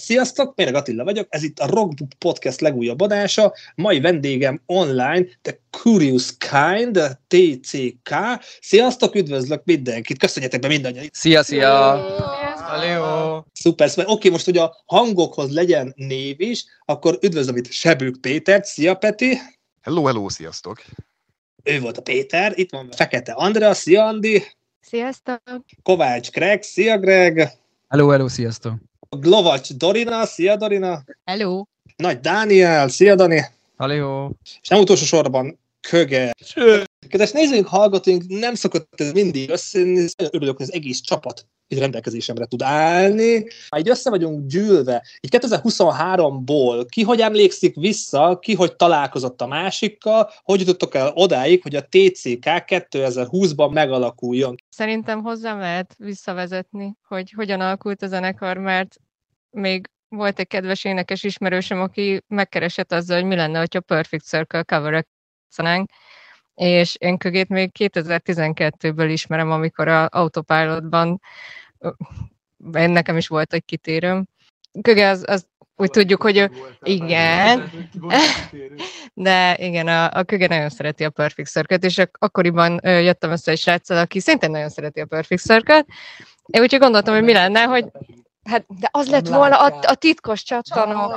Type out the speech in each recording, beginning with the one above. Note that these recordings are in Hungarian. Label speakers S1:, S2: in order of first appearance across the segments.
S1: Sziasztok, Méreg Attila vagyok, ez itt a Rock Podcast legújabb adása. Mai vendégem online, The Curious Kind, TCK. Sziasztok, üdvözlök mindenkit, köszönjetek be mindannyian.
S2: Szia, szia!
S3: Hello!
S1: Szuper, szuper. Oké, most, hogy a hangokhoz legyen név is, akkor üdvözlöm itt Sebők Pétert. Szia, Peti!
S3: Hello, hello, sziasztok!
S1: Ő volt a Péter, itt van Fekete Andrea, szia Andi!
S4: Sziasztok!
S1: Kovács Greg, szia Greg!
S2: Hello, hello, sziasztok!
S1: Glovacs Dorina, szia Dorina!
S4: Hello!
S1: Nagy Dániel, szia Dani!
S2: Hello!
S1: És nem utolsó sorban Köge. Kedves nézőink, hallgatóink, nem szokott ez mindig összejönni, örülök, hogy az egész csapat itt rendelkezésemre tud állni. Már így össze vagyunk gyűlve, így 2023-ból ki hogy emlékszik vissza, ki hogy találkozott a másikkal, hogy jutottok el odáig, hogy a TCK 2020-ban megalakuljon.
S4: Szerintem hozzám lehet visszavezetni, hogy hogyan alakult a zenekar, mert még volt egy kedves énekes ismerősöm, aki megkeresett azzal, hogy mi lenne, hogyha Perfect Circle cover és én kögét még 2012-ből ismerem, amikor a Autopilotban nekem is volt egy kitérőm. Köge az, az úgy tudjuk, hogy ő, igen, de igen, a, a Köge nagyon szereti a Perfect circle és akkoriban jöttem össze egy sráccal, aki szintén nagyon szereti a Perfect Circle-t, én úgyhogy gondoltam, hogy mi lenne, hogy hát, de az lett volna a, a titkos csattanó.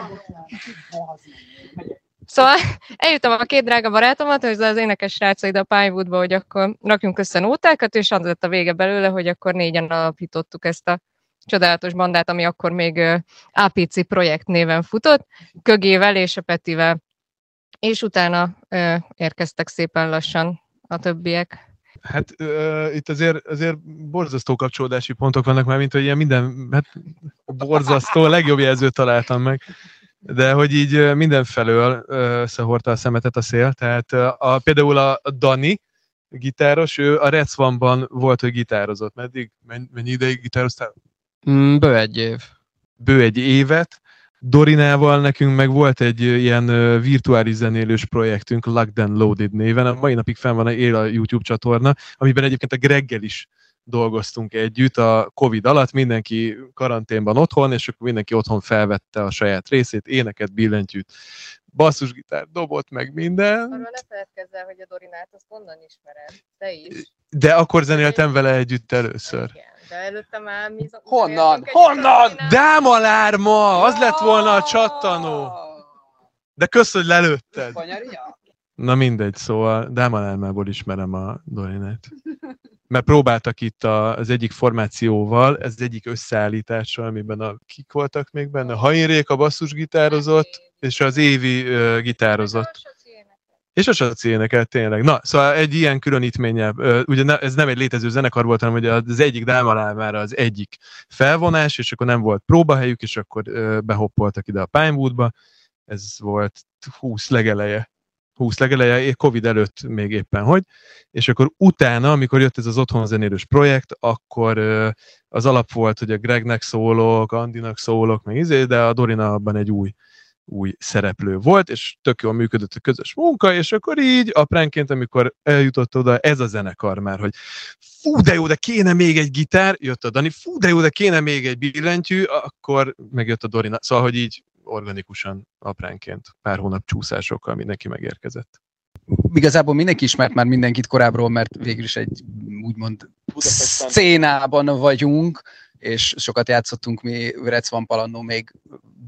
S4: Szóval eljutom a két drága barátomat, hogy az énekes srácai ide a Pinewoodba, hogy akkor rakjunk össze nótákat, és az lett a vége belőle, hogy akkor négyen alapítottuk ezt a csodálatos bandát, ami akkor még APC projekt néven futott, Kögével és a Petivel. És utána ö, érkeztek szépen lassan a többiek.
S5: Hát uh, itt azért, azért borzasztó kapcsolódási pontok vannak már, mint hogy ilyen minden, hát borzasztó, legjobb jelzőt találtam meg de hogy így mindenfelől összehordta a szemetet a szél, tehát a, például a Dani, gitáros, ő a Red Swan-ban volt, hogy gitározott. Meddig? Mennyi ideig gitároztál?
S2: Mm, bő egy év.
S5: Bő egy évet. Dorinával nekünk meg volt egy ilyen virtuális zenélős projektünk, Locked and Loaded néven. A mai napig fenn van a él a YouTube csatorna, amiben egyébként a Greggel is dolgoztunk együtt a Covid alatt, mindenki karanténban otthon, és akkor mindenki otthon felvette a saját részét, éneket, billentyűt, basszusgitár, dobott meg minden.
S4: Arról ne feledkezz el, hogy a Dorinát azt onnan ismered, te is.
S5: De akkor zenéltem vele együtt először.
S4: Igen, de előtte már mi...
S2: Honnan? Honnan?
S5: Dámalárma! Az lett volna a csattanó! De kösz, hogy lelőtted. Na mindegy, szóval Dámalármából ismerem a Dorinát mert próbáltak itt az egyik formációval, ez az egyik összeállítással, amiben a kik voltak még benne, Hainrék a basszusgitározott, és az Évi uh, gitározott. És a Saci énekelt tényleg. Na, szóval egy ilyen különítménnyel, ugye ne, ez nem egy létező zenekar volt, hanem ugye az egyik dámalámára az egyik felvonás, és akkor nem volt próbahelyük, és akkor behoppoltak ide a Pinewoodba. Ez volt 20 legeleje 20 legeleje, Covid előtt még éppen hogy, és akkor utána, amikor jött ez az otthon zenélős projekt, akkor az alap volt, hogy a Gregnek szólok, Andinak szólok, meg izé, de a Dorina abban egy új, új szereplő volt, és tök jól működött a közös munka, és akkor így apránként, amikor eljutott oda ez a zenekar már, hogy fú, de jó, de kéne még egy gitár, jött a Dani, fú, de jó, de kéne még egy billentyű, akkor megjött a Dorina. Szóval, hogy így organikusan, apránként, pár hónap csúszásokkal mindenki megérkezett.
S2: Igazából mindenki ismert már mindenkit korábbról, mert végül is egy úgymond szénában vagyunk, és sokat játszottunk mi Recvan Palannó még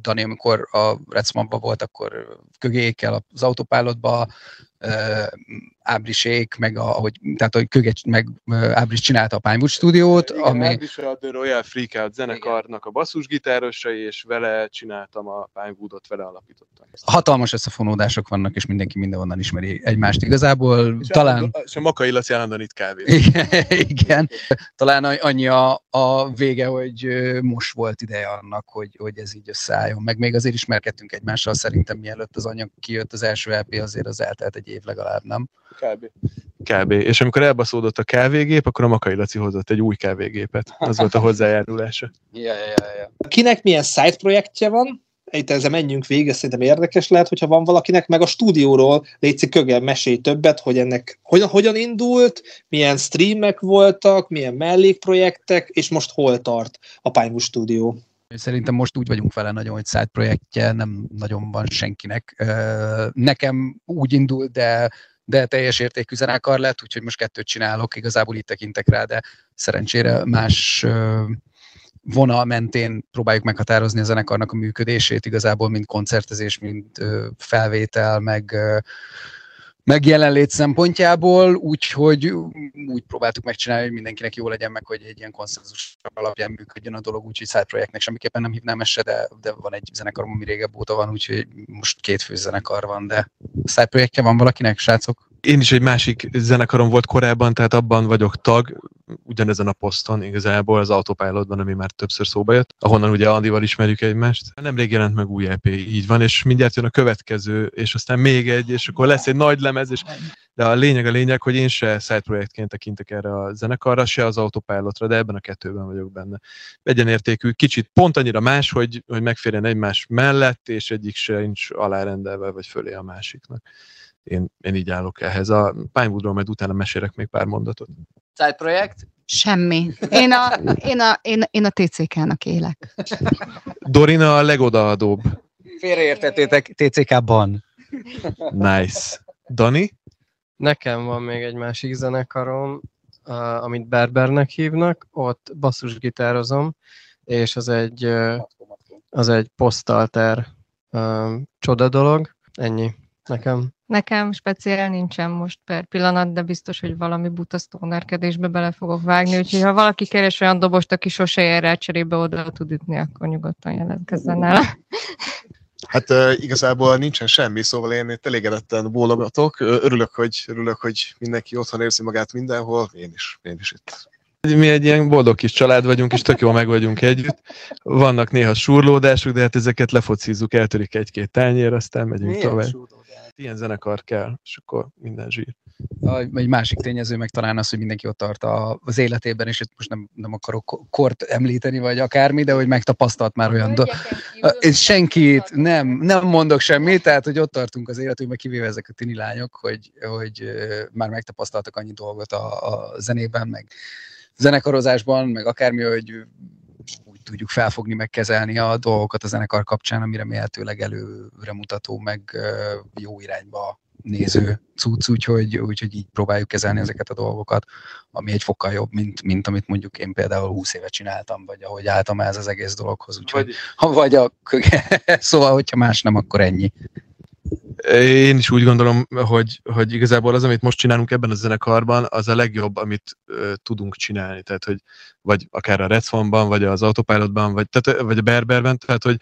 S2: Dani, amikor a Recvanban volt, akkor kögékkel az autopilotba, Ábrisék, meg a, ahogy, tehát hogy Kögecs, meg Ábris csinálta a Pinewood stúdiót,
S5: Igen, ami... Ábris a The Royal Freakout zenekarnak a basszusgitárosai, és vele csináltam a Pinewoodot, vele alapítottam.
S2: Hatalmas összefonódások vannak, és mindenki mindenhonnan ismeri egymást igazából. És talán...
S5: A, és a Makai Laci állandóan itt kávé.
S2: Igen, igen. Talán annyi a, a vége, hogy most volt ideje annak, hogy, hogy ez így összeálljon. Meg még azért ismerkedtünk egymással, szerintem mielőtt az anyag kijött az első LP, azért az eltelt egy év legalább, nem?
S5: Kb. Kb. És amikor elbaszódott a kávégép, akkor a Makai Laci hozott egy új kávégépet. Az volt a hozzájárulása.
S2: Ja, ja, ja.
S1: Kinek milyen side projektje van? Itt ezzel menjünk végig, szerintem érdekes lehet, hogyha van valakinek, meg a stúdióról létszik kögel mesélj többet, hogy ennek hogyan, hogyan indult, milyen streamek voltak, milyen mellékprojektek, és most hol tart a Pinewood stúdió.
S2: Szerintem most úgy vagyunk vele nagyon, hogy side projektje nem nagyon van senkinek. Nekem úgy indult, de de teljes értékű zenekar lett, úgyhogy most kettőt csinálok, igazából itt tekintek rá, de szerencsére más vonal mentén próbáljuk meghatározni a zenekarnak a működését, igazából mind koncertezés, mind felvétel, meg meg jelenlét szempontjából, úgyhogy úgy próbáltuk megcsinálni, hogy mindenkinek jó legyen meg, hogy egy ilyen konszenzus alapján működjön a dolog, úgyhogy side projektnek semmiképpen nem hívnám ezt de, de van egy zenekar, ami régebb óta van, úgyhogy most két fő zenekar van, de side projektje van valakinek, srácok?
S5: Én is egy másik zenekarom volt korábban, tehát abban vagyok tag, ugyanezen a poszton igazából az Autopilotban, ami már többször szóba jött, ahonnan ugye Andival ismerjük egymást. Nemrég jelent meg új EP, így van, és mindjárt jön a következő, és aztán még egy, és akkor lesz egy nagy lemez, és de a lényeg a lényeg, hogy én se side projektként tekintek erre a zenekarra, se az Autopilotra, de ebben a kettőben vagyok benne. Egyenértékű, kicsit pont annyira más, hogy, hogy megférjen egymás mellett, és egyik se nincs alárendelve, vagy fölé a másiknak én, én így állok ehhez. A Pinewoodról majd utána mesélek még pár mondatot.
S2: Side projekt?
S6: Semmi. Én a, én a, én, én a TCK-nak élek.
S5: Dorina a legodaadóbb.
S2: Félreértettétek TCK-ban.
S5: Nice. Dani?
S7: Nekem van még egy másik zenekarom, uh, amit Berbernek hívnak, ott basszusgitározom, és az egy, uh, az egy posztalter uh, csoda dolog. Ennyi nekem.
S4: Nekem speciál nincsen most per pillanat, de biztos, hogy valami buta sztónerkedésbe bele fogok vágni, úgyhogy ha valaki keres olyan dobost, aki sose ér rá cserébe oda tud ütni, akkor nyugodtan jelentkezzen el.
S3: Hát uh, igazából nincsen semmi, szóval én itt elégedetten bólogatok. Örülök, hogy, örülök, hogy mindenki otthon érzi magát mindenhol. Én is, én is itt.
S5: Mi egy ilyen boldog kis család vagyunk, és tök jól meg vagyunk együtt. Vannak néha surlódások, de hát ezeket lefocizzuk, eltörik egy-két tányér, aztán megyünk Milyen tovább. Surlódás? Ilyen zenekar kell, és akkor minden zsír.
S2: Egy másik tényező meg talán az, hogy mindenki ott tart az életében, és itt most nem, nem akarok kort említeni, vagy akármi, de hogy megtapasztalt már olyan... Do- és senkit nem, nem mondok semmit, tehát hogy ott tartunk az életünkben, kivéve ezek a tini lányok, hogy, hogy már megtapasztaltak annyi dolgot a, a zenében, meg zenekarozásban, meg akármi, hogy úgy tudjuk felfogni, meg kezelni a dolgokat a zenekar kapcsán, ami remélhetőleg előre mutató, meg jó irányba néző cucc, úgyhogy, úgyhogy így próbáljuk kezelni ezeket a dolgokat, ami egy fokkal jobb, mint, mint amit mondjuk én például 20 éve csináltam, vagy ahogy álltam ez az egész dologhoz. Úgyhogy, vagy, ha vagy a, szóval, hogyha más nem, akkor ennyi.
S5: Én is úgy gondolom, hogy, hogy igazából az, amit most csinálunk ebben a zenekarban, az a legjobb, amit uh, tudunk csinálni. Tehát, hogy vagy akár a Redfonban, vagy az Autopilotban, vagy, tehát, vagy a Berberben, tehát, hogy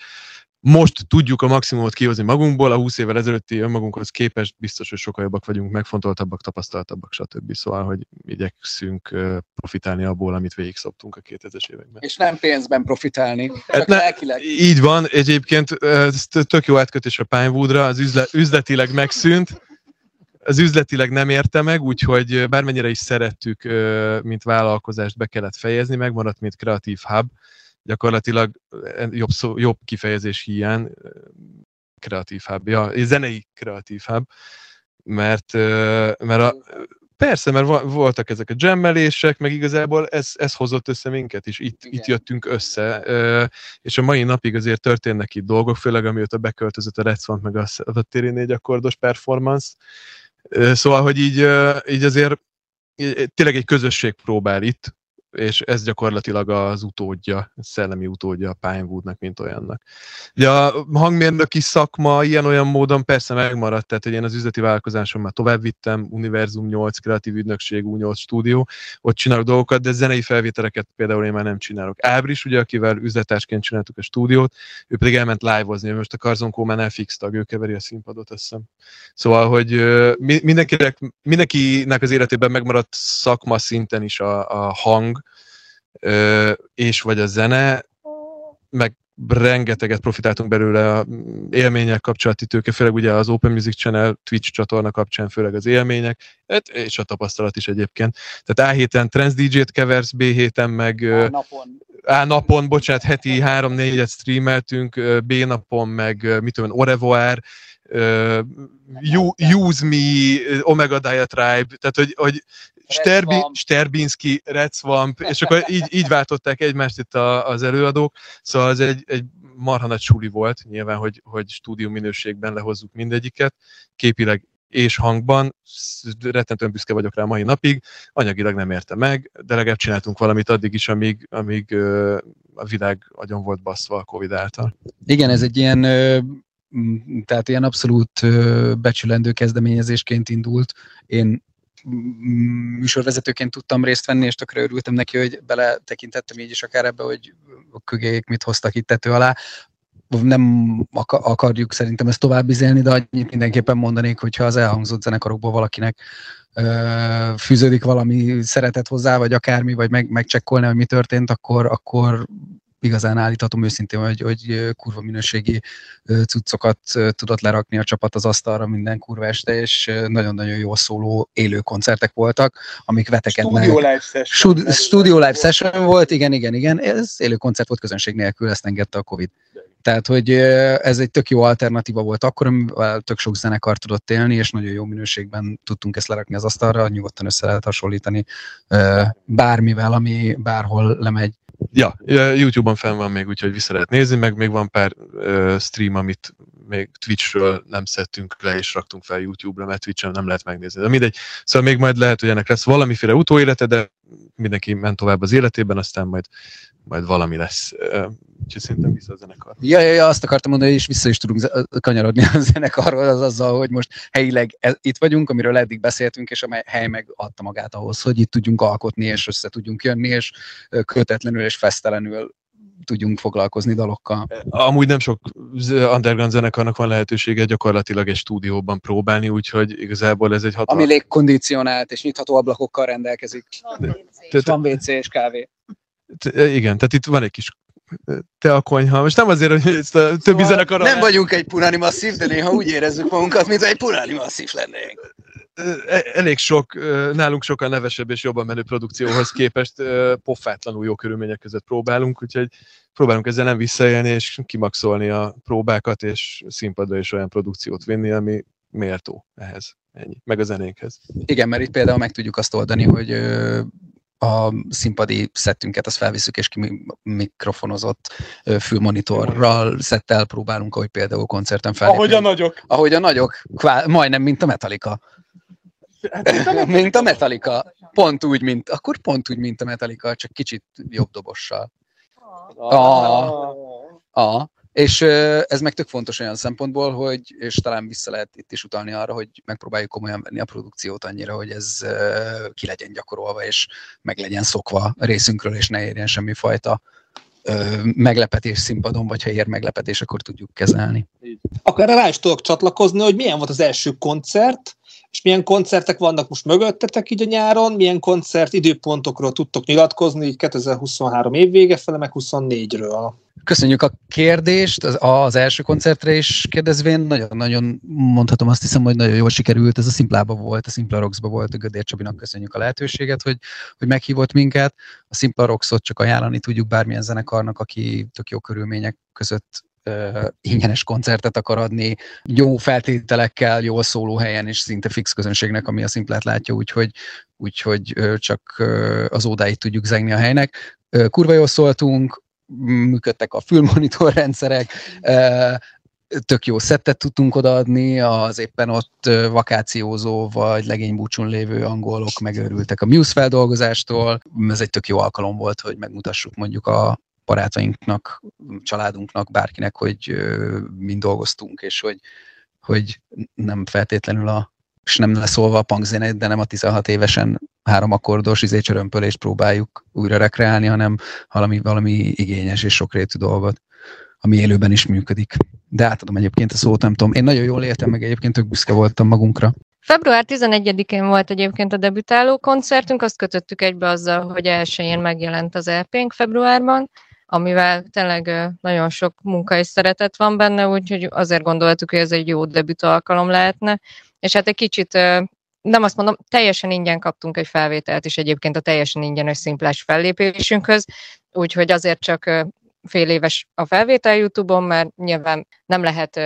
S5: most tudjuk a maximumot kihozni magunkból, a 20 évvel ezelőtti önmagunkhoz képest biztos, hogy sokkal jobbak vagyunk, megfontoltabbak, tapasztaltabbak, stb. Szóval, hogy igyekszünk profitálni abból, amit végig szoptunk a 2000-es években.
S2: És nem pénzben profitálni,
S5: hát ne, Így van, egyébként ez tök jó átkötés a Pinewoodra, az üzlet, üzletileg megszűnt, az üzletileg nem érte meg, úgyhogy bármennyire is szerettük, mint vállalkozást be kellett fejezni, megmaradt, mint kreatív hub, gyakorlatilag jobb, szó, jobb kifejezés hiány kreatív hub, ja, zenei kreatív hub, mert, mert a, persze, mert voltak ezek a jammelések, meg igazából ez, ez hozott össze minket is, itt, itt jöttünk össze, és a mai napig azért történnek itt dolgok, főleg amióta beköltözött a Redfont, meg a, a téri akkordos performance, szóval, hogy így, így azért tényleg egy közösség próbál itt, és ez gyakorlatilag az utódja, szellemi utódja a Pinewoodnak, mint olyannak. Ugye a hangmérnöki szakma ilyen-olyan módon persze megmaradt, tehát hogy én az üzleti vállalkozásom már tovább vittem, Univerzum 8, Kreatív Ügynökség, U8 stúdió, ott csinálok dolgokat, de zenei felvételeket például én már nem csinálok. Ábris, ugye, akivel üzletásként csináltuk a stúdiót, ő pedig elment live-ozni, most a Karzon már fix tag, ő keveri a színpadot, azt hiszem. Szóval, hogy mindenkinek, mindenkinek az életében megmaradt szakma szinten is a, a hang, és vagy a zene, meg rengeteget profitáltunk belőle a élmények kapcsolati tőke, főleg ugye az Open Music Channel Twitch csatorna kapcsán, főleg az élmények, hát, és a tapasztalat is egyébként. Tehát A héten Trans DJ-t keversz, B héten meg... A napon. A napon, bocsánat, heti 3-4-et streameltünk, B napon meg, mit tudom, Orevoár, uh, Use Me, Omega Diatribe, tehát hogy, hogy Sterbi, Sterbinski, Red Swamp, és akkor így, így váltották egymást itt a, az előadók, szóval ez egy, egy marha nagy suli volt, nyilván, hogy, hogy stúdió minőségben lehozzuk mindegyiket, képileg és hangban, rettentően büszke vagyok rá mai napig, anyagilag nem érte meg, de legalább csináltunk valamit addig is, amíg, amíg a világ agyon volt baszva a Covid által.
S2: Igen, ez egy ilyen tehát ilyen abszolút becsülendő kezdeményezésként indult. Én műsorvezetőként tudtam részt venni, és tökre örültem neki, hogy bele tekintettem így is akár ebbe, hogy a kögék mit hoztak itt tető alá. Nem akarjuk szerintem ezt tovább izélni, de annyit mindenképpen mondanék, hogyha az elhangzott zenekarokból valakinek fűződik valami szeretet hozzá, vagy akármi, vagy meg, megcsekkolni, hogy mi történt, akkor, akkor igazán állíthatom őszintén, hogy, hogy kurva minőségi cuccokat tudott lerakni a csapat az asztalra minden kurva este, és nagyon-nagyon jó szóló élő koncertek voltak, amik vetekednek.
S1: Studio Live Session.
S2: Studio Live Session volt, igen, igen, igen. Ez élő koncert volt közönség nélkül, ezt engedte a Covid. Tehát, hogy ez egy tök jó alternatíva volt akkor, amivel tök sok zenekar tudott élni, és nagyon jó minőségben tudtunk ezt lerakni az asztalra, nyugodtan össze lehet hasonlítani bármivel, ami bárhol lemegy.
S5: Ja, YouTube-on fenn van még, úgyhogy vissza lehet nézni, meg még van pár uh, stream, amit még Twitchről nem szedtünk le, és raktunk fel YouTube-ra, mert Twitch-en nem lehet megnézni. De mindegy. Szóval még majd lehet, hogy ennek lesz valamiféle utóélete, de mindenki ment tovább az életében, aztán majd, majd valami lesz. Úgyhogy szerintem vissza a zenekar.
S2: Ja, ja, ja, azt akartam mondani, és vissza is tudunk kanyarodni a zenekarról, az azzal, hogy most helyileg itt vagyunk, amiről eddig beszéltünk, és amely hely megadta magát ahhoz, hogy itt tudjunk alkotni, és össze tudjunk jönni, és kötetlenül és fesztelenül tudjunk foglalkozni dalokkal.
S5: Amúgy nem sok underground zenekarnak van lehetősége gyakorlatilag egy stúdióban próbálni, úgyhogy igazából ez egy hatalmas...
S2: Ami légkondicionált és nyitható ablakokkal rendelkezik. Van WC és kávé.
S5: Igen, tehát itt van egy kis te a konyha. Most nem azért, hogy ezt a többi szóval zenekarra...
S2: Nem vagyunk egy puráni masszív, de néha úgy érezzük magunkat, mint egy puráni masszív lennénk.
S5: E, elég sok, nálunk sokkal nevesebb és jobban menő produkcióhoz képest pofátlanul jó körülmények között próbálunk, úgyhogy próbálunk ezzel nem visszaélni, és kimaxolni a próbákat, és színpadra is olyan produkciót vinni, ami méltó ehhez. Ennyi. Meg a zenénkhez.
S2: Igen, mert itt például meg tudjuk azt oldani, hogy a színpadi szettünket, azt felviszük, és ki mikrofonozott fülmonitorral szettel próbálunk, ahogy például koncerten fel.
S1: Ahogy a nagyok.
S2: Ahogy a nagyok, kvá, majdnem, mint a Metallica. Hát, mint a Metallica. Pont úgy, mint, akkor pont úgy, mint a Metallica, csak kicsit jobb dobossal. Ah. Ah. Ah. És ez meg tök fontos olyan szempontból, hogy, és talán vissza lehet itt is utalni arra, hogy megpróbáljuk komolyan venni a produkciót annyira, hogy ez ki legyen gyakorolva, és meg legyen szokva a részünkről, és ne érjen semmi fajta meglepetés színpadon, vagy ha ér meglepetés, akkor tudjuk kezelni.
S1: Akkor erre rá is tudok csatlakozni, hogy milyen volt az első koncert, és milyen koncertek vannak most mögöttetek így a nyáron, milyen koncert időpontokról tudtok nyilatkozni így 2023 év vége fele, meg 24-ről.
S2: Köszönjük a kérdést, az, az első koncertre is kérdezvén, nagyon-nagyon mondhatom azt hiszem, hogy nagyon jól sikerült, ez a Szimplába volt, a Simpla Rocks-ba volt, a Gödér Csabinak köszönjük a lehetőséget, hogy, hogy meghívott minket. A Simpla Rocks-ot csak ajánlani tudjuk bármilyen zenekarnak, aki tök jó körülmények között uh, ingyenes koncertet akar adni, jó feltételekkel, jól szóló helyen, és szinte fix közönségnek, ami a szimplát látja, úgyhogy, úgyhogy uh, csak uh, az ódáit tudjuk zengni a helynek. Uh, kurva jól szóltunk, működtek a fülmonitor rendszerek, tök jó szettet tudtunk odaadni, az éppen ott vakációzó vagy legénybúcson lévő angolok megőrültek a Muse feldolgozástól. Ez egy tök jó alkalom volt, hogy megmutassuk mondjuk a, barátainknak, családunknak, bárkinek, hogy mind dolgoztunk, és hogy, hogy nem feltétlenül a és nem leszólva a punkzenét, de nem a 16 évesen három akkordos izécsörömpölést próbáljuk újra rekreálni, hanem valami, valami igényes és sokrétű dolgot, ami élőben is működik. De átadom egyébként a szót, nem tudom. Én nagyon jól éltem, meg egyébként tök büszke voltam magunkra.
S4: Február 11-én volt egyébként a debütáló koncertünk, azt kötöttük egybe azzal, hogy elsőjén megjelent az EP-nk februárban, amivel tényleg nagyon sok munka és szeretet van benne, úgyhogy azért gondoltuk, hogy ez egy jó debüt alkalom lehetne. És hát egy kicsit, nem azt mondom, teljesen ingyen kaptunk egy felvételt is egyébként a teljesen ingyenes szimplás fellépésünkhöz, úgyhogy azért csak fél éves a felvétel YouTube-on, mert nyilván nem lehet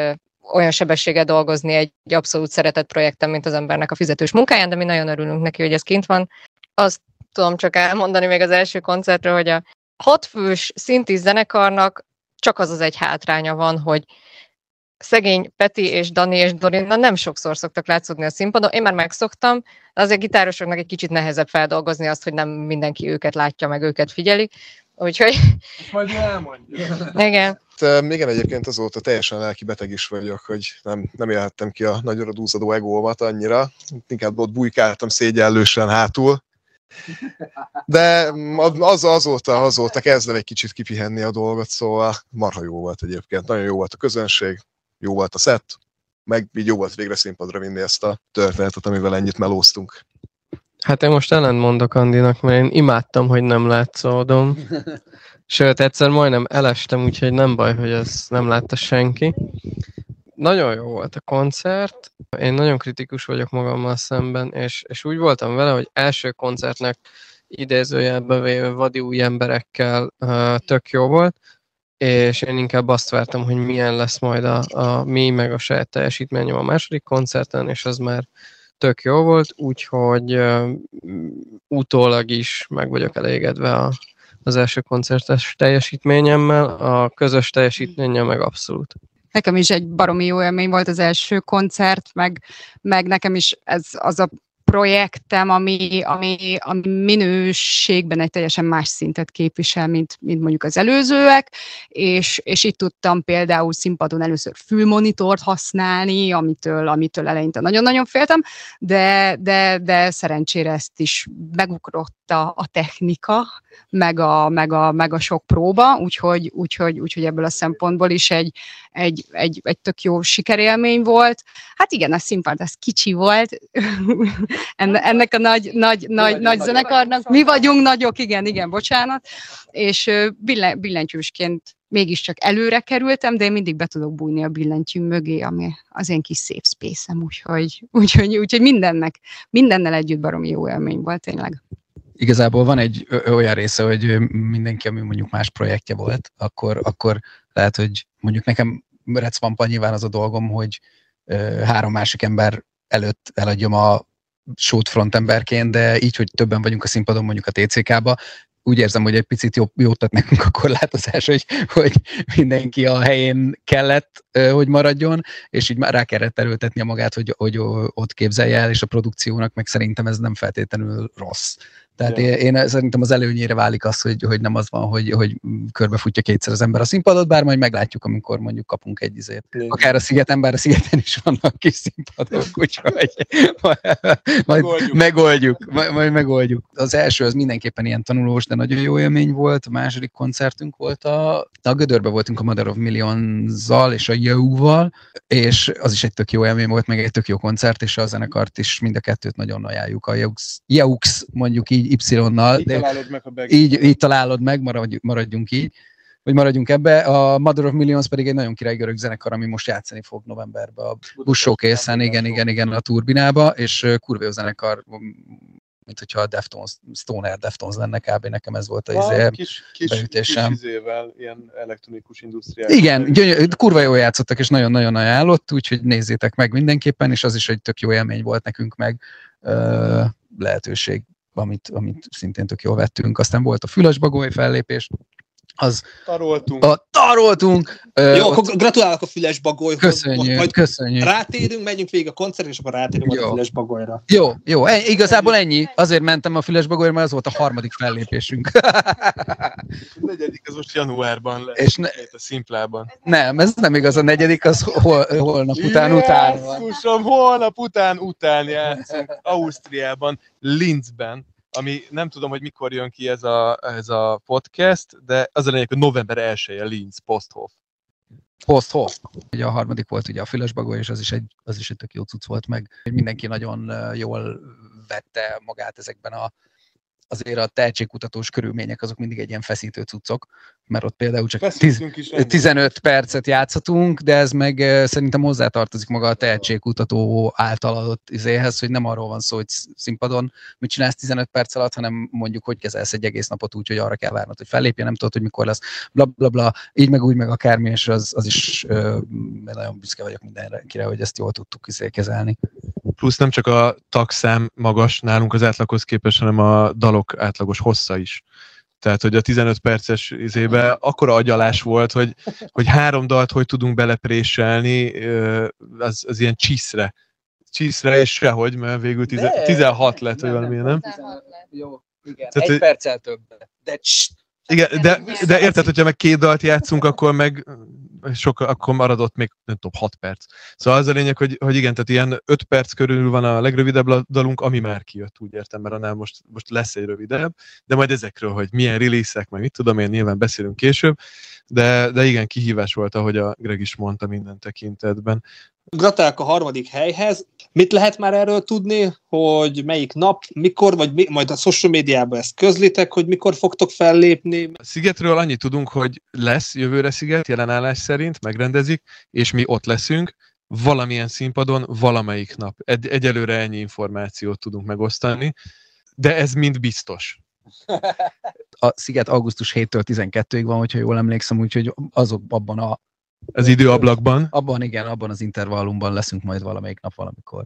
S4: olyan sebességgel dolgozni egy abszolút szeretett projekten, mint az embernek a fizetős munkáján, de mi nagyon örülünk neki, hogy ez kint van. Azt tudom csak elmondani még az első koncertről, hogy a hatfős szinti zenekarnak csak az az egy hátránya van, hogy szegény Peti és Dani és Dorina nem sokszor szoktak látszódni a színpadon. Én már megszoktam, de azért gitárosoknak egy kicsit nehezebb feldolgozni azt, hogy nem mindenki őket látja, meg őket figyeli. Úgyhogy...
S5: Majd elmondja.
S4: Igen.
S3: De még egyébként azóta teljesen lelki beteg is vagyok, hogy nem, nem élhettem ki a nagyra dúzadó egómat annyira. Inkább ott bujkáltam szégyellősen hátul. De az, azóta, azóta kezdem egy kicsit kipihenni a dolgot, szóval marha jó volt egyébként. Nagyon jó volt a közönség, jó volt a set, meg így jó volt végre színpadra vinni ezt a történetet, amivel ennyit melóztunk.
S7: Hát én most ellentmondok Andinak, mert én imádtam, hogy nem látszódom. Sőt, egyszer majdnem elestem, úgyhogy nem baj, hogy ez nem látta senki. Nagyon jó volt a koncert. Én nagyon kritikus vagyok magammal szemben, és, és úgy voltam vele, hogy első koncertnek idézőjelbe véve vadi új emberekkel uh, tök jó volt, és én inkább azt vártam, hogy milyen lesz majd a, a mi, meg a saját teljesítményem a második koncerten, és az már tök jó volt, úgyhogy uh, utólag is meg vagyok elégedve a, az első koncertes teljesítményemmel, a közös teljesítményem meg abszolút.
S6: Nekem is egy baromi jó élmény volt az első koncert, meg, meg nekem is ez az a projektem, ami, ami, ami minőségben egy teljesen más szintet képvisel, mint, mint mondjuk az előzőek, és, és itt tudtam például színpadon először fülmonitort használni, amitől, amitől eleinte nagyon-nagyon féltem, de, de, de szerencsére ezt is megugrott a, a technika, meg a, meg, a, meg a sok próba, úgyhogy, úgyhogy, úgyhogy ebből a szempontból is egy, egy, egy, egy tök jó sikerélmény volt. Hát igen, a színpad az kicsi volt, ennek a nagy, nagy, nagy, nagy zenekarnak. Mi vagyunk nagyok, igen, igen, bocsánat. És billen, billentyűsként mégiscsak előre kerültem, de én mindig be tudok bújni a billentyű mögé, ami az én kis szép space úgyhogy, úgyhogy, úgyhogy mindennek, mindennel együtt baromi jó élmény volt tényleg
S2: igazából van egy olyan része, hogy mindenki, ami mondjuk más projektje volt, akkor, akkor lehet, hogy mondjuk nekem Recvampa nyilván az a dolgom, hogy három másik ember előtt eladjam a shoot frontemberként, de így, hogy többen vagyunk a színpadon, mondjuk a TCK-ba, úgy érzem, hogy egy picit jó, jót tett nekünk a korlátozás, hogy, hogy mindenki a helyén kellett, hogy maradjon, és így már rá kellett erőltetni a magát, hogy, hogy ott képzelje el, és a produkciónak meg szerintem ez nem feltétlenül rossz. Tehát ja. én, én szerintem az előnyére válik az, hogy, hogy nem az van, hogy, hogy körbefutja kétszer az ember a színpadot, bár majd meglátjuk, amikor mondjuk kapunk egy izét. Igen. Akár a szigeten, bár a szigeten is vannak kis színpadok, úgyhogy majd megoldjuk. megoldjuk. Majd, majd megoldjuk. Az első az mindenképpen ilyen tanulós, de nagyon jó élmény volt. A második koncertünk volt a, a Gödörbe voltunk a Mother of Millions-zal és a Yahoo-val, és az is egy tök jó élmény volt, meg egy tök jó koncert, és a zenekart is mind a kettőt nagyon ajánljuk. A Yeux, mondjuk így Y-nal.
S5: Így találod meg a
S2: így, így találod meg, maradj, maradjunk így vagy maradjunk ebbe. A Mother of Millions pedig egy nagyon király görög zenekar, ami most játszani fog novemberben a Showcase-en, igen, igen, igen, a turbinába, és kurva jó zenekar, mint hogyha a Deftones, Stoner Deftones lenne kb. Nekem ez volt az izé,
S5: kis, kis, beütésem. Kis izével, ilyen elektronikus industriál.
S2: Igen, gyönyör, kurva jól játszottak, és nagyon-nagyon ajánlott, úgyhogy nézzétek meg mindenképpen, és az is egy tök jó élmény volt nekünk meg uh, lehetőség amit, amit szintén tök jól vettünk. Aztán volt a Füles-Bagoly fellépés, az
S5: taroltunk.
S2: A, taroltunk.
S1: Jó, akkor gratulálok a Füles Bagolyhoz.
S2: Köszönjük, majd köszönjük.
S1: Rátérünk, megyünk végig a koncert, és akkor rátérünk jó. a Füles Bagolyra.
S2: Jó, jó, e, igazából ennyi. Azért mentem a Füles Bagolyra, mert az volt a harmadik fellépésünk.
S5: a negyedik, az most januárban lesz. És ne... a szimplában.
S2: Nem, ez nem igaz, a negyedik az hol, holnap után után
S5: van. holnap után után játszunk Ausztriában, Linzben ami nem tudom, hogy mikor jön ki ez a, ez a podcast, de az a lényeg, hogy november 1-e Linz, Posthof.
S2: Posthof. Ugye a harmadik volt ugye a Fülösbagó, és az is egy, az is egy tök jó cucc volt meg. Mindenki nagyon jól vette magát ezekben a azért a tehetségkutatós körülmények azok mindig egy ilyen feszítő cuccok, mert ott például csak tiz,
S5: Feszültünk is ennyi.
S2: 15 percet játszhatunk, de ez meg szerintem hozzátartozik maga a tehetségkutató által adott izéhez, hogy nem arról van szó, hogy színpadon mit csinálsz 15 perc alatt, hanem mondjuk, hogy kezelsz egy egész napot úgy, hogy arra kell várnod, hogy fellépjen, nem tudod, hogy mikor lesz, bla bla bla, így meg úgy meg akármi, és az, az is ö, nagyon büszke vagyok mindenkire, hogy ezt jól tudtuk izé kezelni.
S5: Plusz nem csak a tagszám magas nálunk az átlaghoz képest, hanem a dalok átlagos hossza is. Tehát, hogy a 15 perces izébe akkora agyalás volt, hogy, hogy három dalt hogy tudunk belepréselni, az, az ilyen csiszre. Csiszre, és sehogy, mert végül tize,
S2: De-
S5: 16 lett, vagy valami, nem?
S2: Jó, igen.
S5: Tehát,
S2: egy perccel több. De cs,
S5: Igen, de, de érted, hogyha meg két dalt játszunk, akkor meg sok, akkor maradott még, nem tudom, 6 perc. Szóval az a lényeg, hogy, hogy igen, tehát ilyen 5 perc körül van a legrövidebb dalunk, ami már kijött, úgy értem, mert annál most, most lesz egy rövidebb, de majd ezekről, hogy milyen release-ek, meg mit tudom én, nyilván beszélünk később, de, de igen, kihívás volt, ahogy a Greg is mondta minden tekintetben.
S1: Gratulálok a harmadik helyhez. Mit lehet már erről tudni, hogy melyik nap, mikor, vagy mi, majd a social médiában ezt közlitek, hogy mikor fogtok fellépni?
S5: A Szigetről annyit tudunk, hogy lesz jövőre Sziget, jelenállás szerint, megrendezik, és mi ott leszünk, valamilyen színpadon, valamelyik nap. Egy, egyelőre ennyi információt tudunk megosztani, de ez mind biztos.
S2: a sziget augusztus 7-től 12-ig van, hogyha jól emlékszem, úgyhogy azok abban a
S5: Az időablakban.
S2: abban igen, abban az intervallumban leszünk majd valamelyik nap valamikor.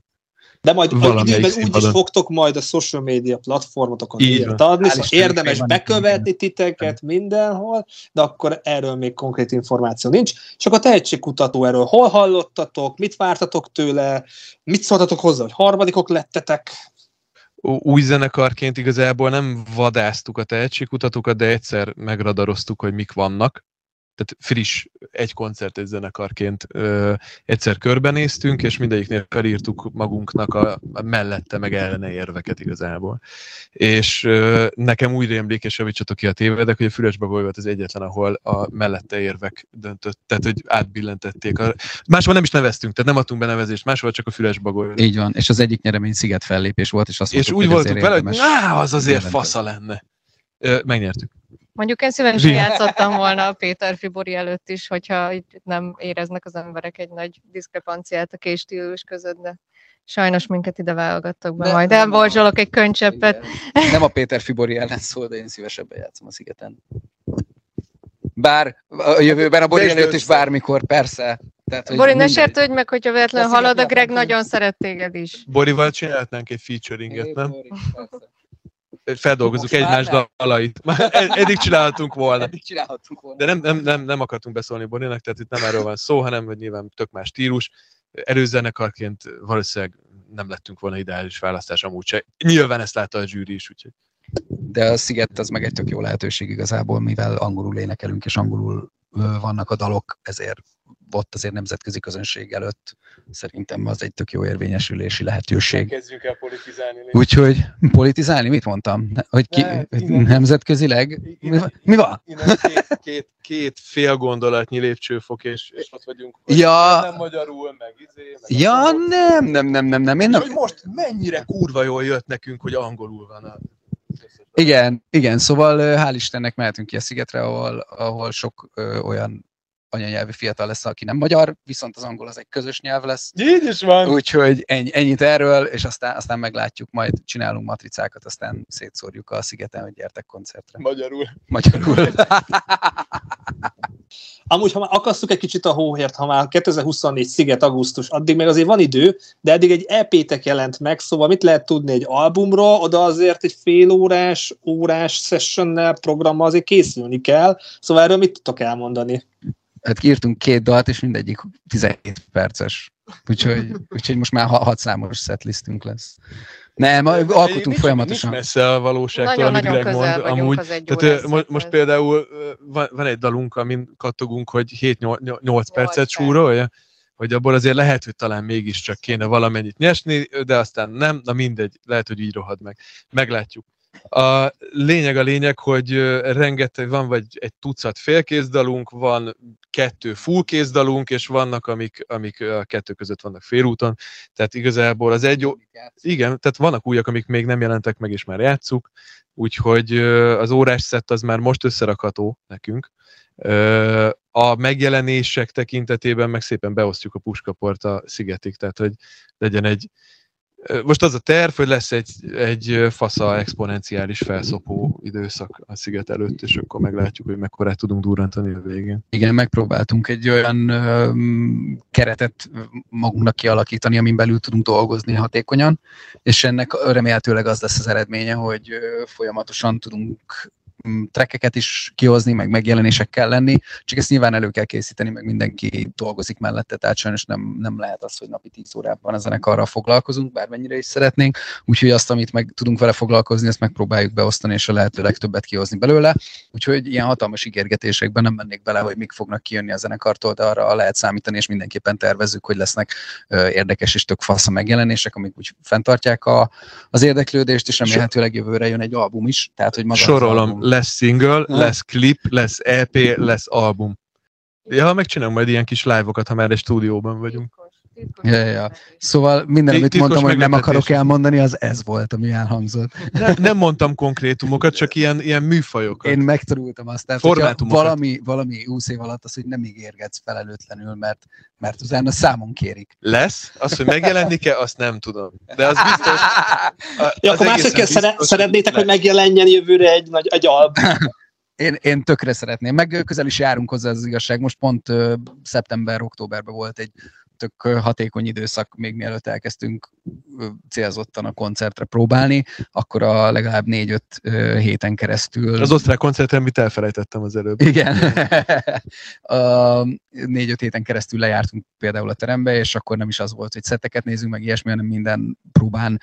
S1: De majd időben úgy is fogtok majd a social media platformotokon
S5: van.
S1: adni, szóval érdemes bekövetni titeket mindenhol, de akkor erről még konkrét információ nincs. Csak a tehetségkutató erről hol hallottatok, mit vártatok tőle, mit szóltatok hozzá, hogy harmadikok lettetek,
S5: Új zenekarként igazából nem vadáztuk a tehetségkutatókat, de egyszer megradaroztuk, hogy mik vannak. Tehát friss egy koncert egy zenekarként ö, egyszer körbenéztünk, és mindegyiknél felírtuk magunknak a, a mellette meg ellene érveket igazából. És ö, nekem úgy rémlik, és javítsatok ki a tévedek, hogy a Fülesbagoly volt az egyetlen, ahol a mellette érvek döntött, tehát hogy átbillentették. A, máshol nem is neveztünk, tehát nem adtunk be nevezést, máshol csak a Fülesbagoly.
S2: Így van, és az egyik nyeremény sziget fellépés volt, és azt
S5: És
S2: mondtuk,
S5: úgy voltunk vele, hogy az azért fasza lenne. Ö, Megnyertük.
S4: Mondjuk én szívesen játszottam volna a Péter Fibori előtt is, hogyha nem éreznek az emberek egy nagy diszkrepanciát a két stílus között, de sajnos minket ide válogattak be
S2: De-
S4: majd. Elborzsolok egy könycseppet.
S2: Igen. Nem a Péter Fibori ellen szól, de én szívesebben játszom a szigeten. Bár a jövőben a Bori előtt is bármikor, persze. Tehát, hogy
S4: Bori, ne sértődj meg, hogyha véletlenül halad, a Greg nagyon szeret téged is.
S5: Borival csinálhatnánk egy featuringet, nem?
S2: Bori.
S5: Feldolgozzuk egymás
S2: nem.
S5: dalait. Már ed- eddig csinálhatunk volna.
S2: Eddig csinálhattunk volna.
S5: De nem, nem, nem, nem akartunk beszólni Borinak, tehát itt nem erről van szó, hanem hogy nyilván tök más stílus. Előzenekarként valószínűleg nem lettünk volna ideális választás amúgy se. Nyilván ezt látta a zsűri is, úgyhogy
S2: De a sziget az meg egy tök jó lehetőség igazából, mivel angolul énekelünk és angolul vannak a dalok, ezért ott azért nemzetközi közönség előtt szerintem az egy tök jó érvényesülési lehetőség.
S5: kezdjünk el politizálni.
S2: Úgyhogy politizálni, mit mondtam? Hogy ki,
S5: Ne, innen-
S2: nemzetközileg? Mi, van- mi van?
S5: Innen két, két, két fél gondolatnyi lépcsőfok, és, és ott vagyunk.
S2: Ja.
S5: Nem magyarul, meg izé, meg
S2: Ja, nem, nem, nem, nem, nem, én nem.
S5: Hogy most mennyire kurva jól jött nekünk, hogy angolul van a...
S2: Igen, igen, szóval hál' Istennek mehetünk ki a szigetre, ahol, ahol sok ö, olyan anyanyelvű fiatal lesz, aki nem magyar, viszont az angol az egy közös nyelv lesz.
S5: Így is van.
S2: Úgyhogy ennyi, ennyit erről, és aztán, aztán meglátjuk, majd csinálunk matricákat, aztán szétszórjuk a szigeten, hogy gyertek koncertre.
S5: Magyarul.
S2: Magyarul.
S1: Amúgy, ha már akasztuk egy kicsit a hóhért, ha már 2024 sziget, augusztus, addig még azért van idő, de eddig egy EP-tek jelent meg, szóval mit lehet tudni egy albumról, oda azért egy fél órás, órás sessionnel, programmal azért készülni kell, szóval erről mit tudtok elmondani?
S2: Hát írtunk két dalt, és mindegyik 17 perces. Úgyhogy, úgyhogy most már ha- hat számos setlistünk lesz. Nem, alkotunk
S5: Nincs-
S2: folyamatosan.
S5: Nincs messze a valóságtól, amit Greg mond. Amúgy, tehát most
S4: szetthez.
S5: például van, van egy dalunk, amin kattogunk, hogy 7-8 percet
S4: perc.
S5: súrolja, hogy abból azért lehet, hogy talán mégiscsak kéne valamennyit nyesni, de aztán nem, na mindegy, lehet, hogy így rohad meg. Meglátjuk. A lényeg a lényeg, hogy rengeteg van, vagy egy tucat félkézdalunk, van kettő fullkézdalunk, és vannak, amik, amik a kettő között vannak félúton. Tehát igazából az egy... Igen, tehát vannak újak, amik még nem jelentek meg, és már játszuk. Úgyhogy az órás szett az már most összerakható nekünk. A megjelenések tekintetében meg szépen beosztjuk a puskaport a szigetig, tehát hogy legyen egy most az a terv, hogy lesz egy, egy fasza exponenciális felszopó időszak a sziget előtt, és akkor meglátjuk, hogy mekkorát tudunk durrantani a végén.
S2: Igen, megpróbáltunk egy olyan ö, keretet magunknak kialakítani, amin belül tudunk dolgozni hatékonyan, és ennek remélhetőleg az lesz az eredménye, hogy folyamatosan tudunk trekkeket is kihozni, meg megjelenésekkel lenni, csak ezt nyilván elő kell készíteni, meg mindenki dolgozik mellette, tehát sajnos nem, nem lehet az, hogy napi 10 órában a zenekarral foglalkozunk, bármennyire is szeretnénk, úgyhogy azt, amit meg tudunk vele foglalkozni, ezt megpróbáljuk beosztani, és a lehető legtöbbet kihozni belőle, úgyhogy ilyen hatalmas ígérgetésekben nem mennék bele, hogy mik fognak kijönni a zenekartól, de arra lehet számítani, és mindenképpen tervezzük, hogy lesznek érdekes és tök fasz a megjelenések, amik úgy fenntartják a, az érdeklődést, és remélhetőleg jövőre jön egy album is, tehát hogy maga
S5: Sorolom, lesz single,
S2: Ha.
S5: lesz klip, lesz EP, lesz album. Ja, megcsinálunk majd ilyen kis live-okat, ha már egy stúdióban vagyunk.
S2: Ja, ja, ja. Szóval minden, amit
S5: Titkos
S2: mondtam, hogy nem akarok elmondani, az ez volt, ami elhangzott.
S5: Nem, nem mondtam konkrétumokat, csak ilyen, ilyen műfajokat.
S2: Én megtanultam azt, tehát valami, valami 20 év alatt az, hogy nem ígérgetsz felelőtlenül, mert, mert utána számon kérik.
S5: Lesz? Az, hogy megjelenik-e, azt nem tudom. De az biztos... a-
S1: Ja,
S5: az
S1: akkor másodként szere-
S5: biztos,
S1: szeretnétek, hogy megjelenjen jövőre egy nagy egy album.
S2: Én, én tökre szeretném. Meg közel is járunk hozzá az igazság. Most pont szeptember-októberben volt egy tök hatékony időszak, még mielőtt elkezdtünk célzottan a koncertre próbálni, akkor a legalább négy-öt héten keresztül
S5: Az osztrák koncerten, amit elfelejtettem az előbb.
S2: Igen. négy-öt héten keresztül lejártunk például a terembe, és akkor nem is az volt, hogy szetteket nézünk, meg ilyesmi, hanem minden próbán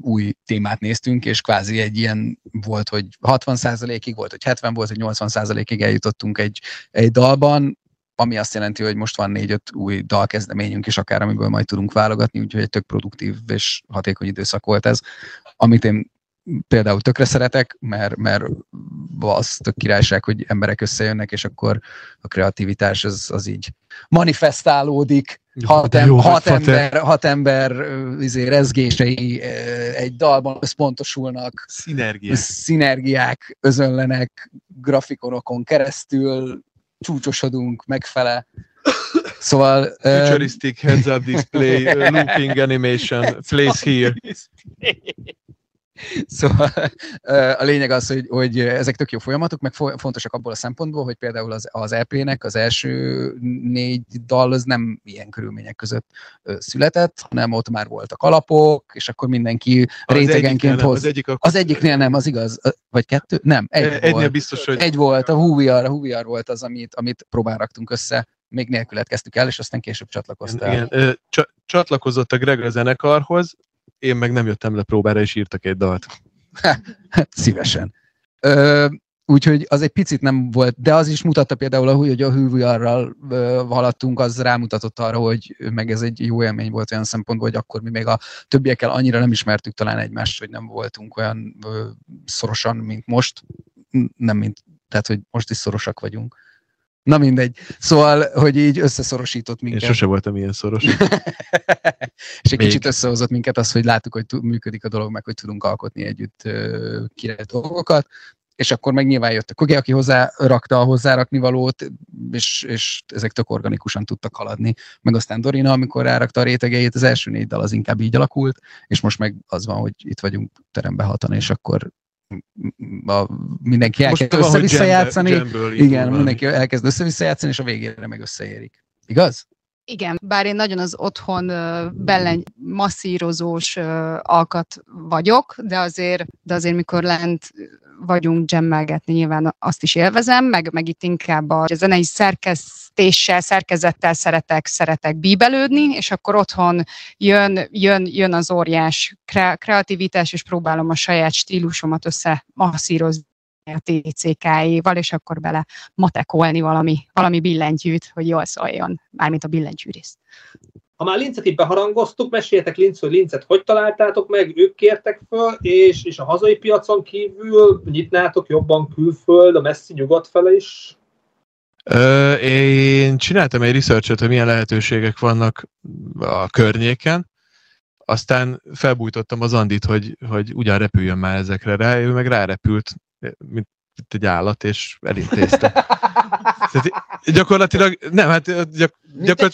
S2: új témát néztünk, és kvázi egy ilyen volt, hogy 60%-ig volt, hogy 70 volt, hogy 80%-ig eljutottunk egy, egy dalban, ami azt jelenti, hogy most van négy-öt új dalkezdeményünk is, akár amiből majd tudunk válogatni, úgyhogy egy tök produktív és hatékony időszak volt ez, amit én például tökre szeretek, mert, mert az tök királyság, hogy emberek összejönnek, és akkor a kreativitás az, az így manifestálódik, hat, em,
S5: Jó,
S2: hat, ember, hat ember izé, rezgései egy dalban összpontosulnak,
S5: Szinergia.
S2: szinergiák özönlenek grafikonokon keresztül, csúcsosodunk megfele. Szóval...
S5: Futuristic heads-up display, looping animation, place here.
S2: Szóval a lényeg az, hogy, hogy ezek tök jó folyamatok, meg fo- fontosak abból a szempontból, hogy például az, az EP-nek az első négy dal az nem ilyen körülmények között született, hanem ott már voltak alapok, és akkor mindenki
S5: Az
S2: rétegenként hoz.
S5: Az, egyik akkor,
S2: Az egyiknél nem, az igaz. Vagy kettő? Nem, egy
S5: egynél
S2: volt.
S5: biztos, hogy
S2: Egy volt, a Are, a Are volt az, amit, amit próbán raktunk össze, még nélküled kezdtük el, és aztán később csatlakoztál.
S5: igen, csa- csatlakozott a Greg a zenekarhoz, én meg nem jöttem le próbára, és írtak egy dalt.
S2: Szívesen. Ö, úgyhogy az egy picit nem volt, de az is mutatta például, hogy a hűvűarral haladtunk, az rámutatott arra, hogy meg ez egy jó élmény volt olyan szempontból, hogy akkor mi még a többiekkel annyira nem ismertük talán egymást, hogy nem voltunk olyan ö, szorosan, mint most. Nem mint, tehát, hogy most is szorosak vagyunk. Na mindegy. Szóval, hogy így összeszorosított
S5: Én
S2: minket.
S5: sose voltam ilyen szoros.
S2: és egy
S5: Még.
S2: kicsit összehozott minket az, hogy láttuk, hogy működik a dolog, meg hogy tudunk alkotni együtt ö, király dolgokat, és akkor meg nyilván jött a Kogi, aki hozzá rakta a hozzárakni valót, és, és ezek tök organikusan tudtak haladni. Meg aztán Dorina, amikor rárakta a rétegeit, az első négy dal az inkább így alakult, és most meg az van, hogy itt vagyunk terembe hatan, és akkor a, mindenki elkezd össze-vissza játszani. Igen, mindenki elkezd össze-vissza játszani, és a végére meg összeérik. Igaz?
S6: Igen, bár én nagyon az otthon bellen masszírozós alkat vagyok, de azért, de azért mikor lent vagyunk jammelgetni, nyilván azt is élvezem, meg, meg itt inkább a zenei szerkesztéssel, szerkezettel szeretek, szeretek bíbelődni, és akkor otthon jön, jön, jön az óriás kre- kreativitás, és próbálom a saját stílusomat össze masszírozni a TCK-éval, és akkor bele matekolni valami, valami billentyűt, hogy jól szóljon, mármint a billentyűrész.
S1: ha már Lincet itt beharangoztuk, meséljetek Linc, hogy Lincet hogy találtátok meg, ők kértek föl, és, és a hazai piacon kívül nyitnátok jobban külföld, a messzi nyugat fele is?
S5: Ö, én csináltam egy researchet, hogy milyen lehetőségek vannak a környéken, aztán felbújtottam az Andit, hogy, hogy ugyan repüljön már ezekre rá, ő meg rárepült, mint egy állat, és elintézte. Tehát gyakorlatilag, nem, hát gyak, gyakor,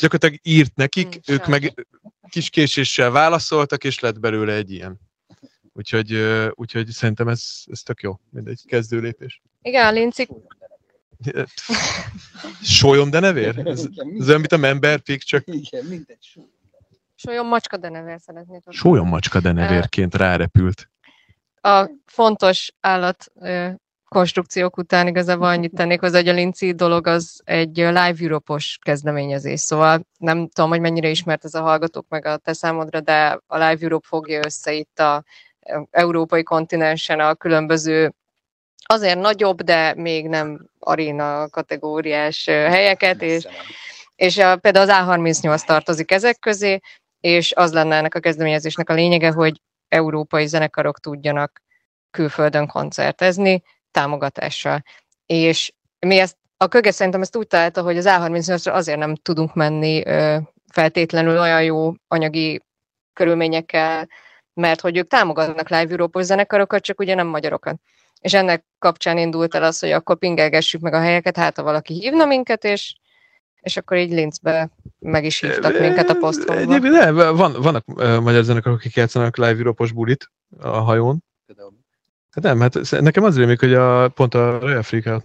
S5: gyakorlatilag írt nekik,
S4: Mint
S5: ők
S4: sas.
S5: meg kis késéssel válaszoltak, és lett belőle egy ilyen. Úgyhogy, úgyhogy szerintem ez, ez tök jó, mindegy kezdő lépés.
S4: Igen, a lincik
S5: Sólyom, de nevér? Ez, ez olyan, mint a member pig, csak
S2: Igen, mindegy.
S4: sólyom macska, de nevel szeretnék.
S5: sólyom macska denevérként rárepült.
S4: a fontos állat konstrukciók után igazából annyit tennék hozzá, hogy a Linci dolog az egy Live Europe-os kezdeményezés, szóval nem tudom, hogy mennyire ismert ez a hallgatók meg a te számodra, de a Live Europe fogja össze itt a európai kontinensen a különböző azért nagyobb, de még nem aréna kategóriás helyeket, és és a, például az A38 tartozik ezek közé, és az lenne ennek a kezdeményezésnek a lényege, hogy európai zenekarok tudjanak külföldön koncertezni támogatással. És mi ezt, a köge szerintem ezt úgy találta, hogy az A38-ra azért nem tudunk menni feltétlenül olyan jó anyagi körülményekkel, mert hogy ők támogatnak live Európos zenekarokat, csak ugye nem magyarokat. És ennek kapcsán indult el az, hogy akkor pingelgessük meg a helyeket, hát ha valaki hívna minket, és és akkor így Linzbe meg is hívtak minket a posztról.
S5: Egyébként nem, van, vannak uh, magyar zenekarok, akik játszanak live Europos bulit a hajón. Hát nem, hát nekem az rémlik, hogy a, pont a Royal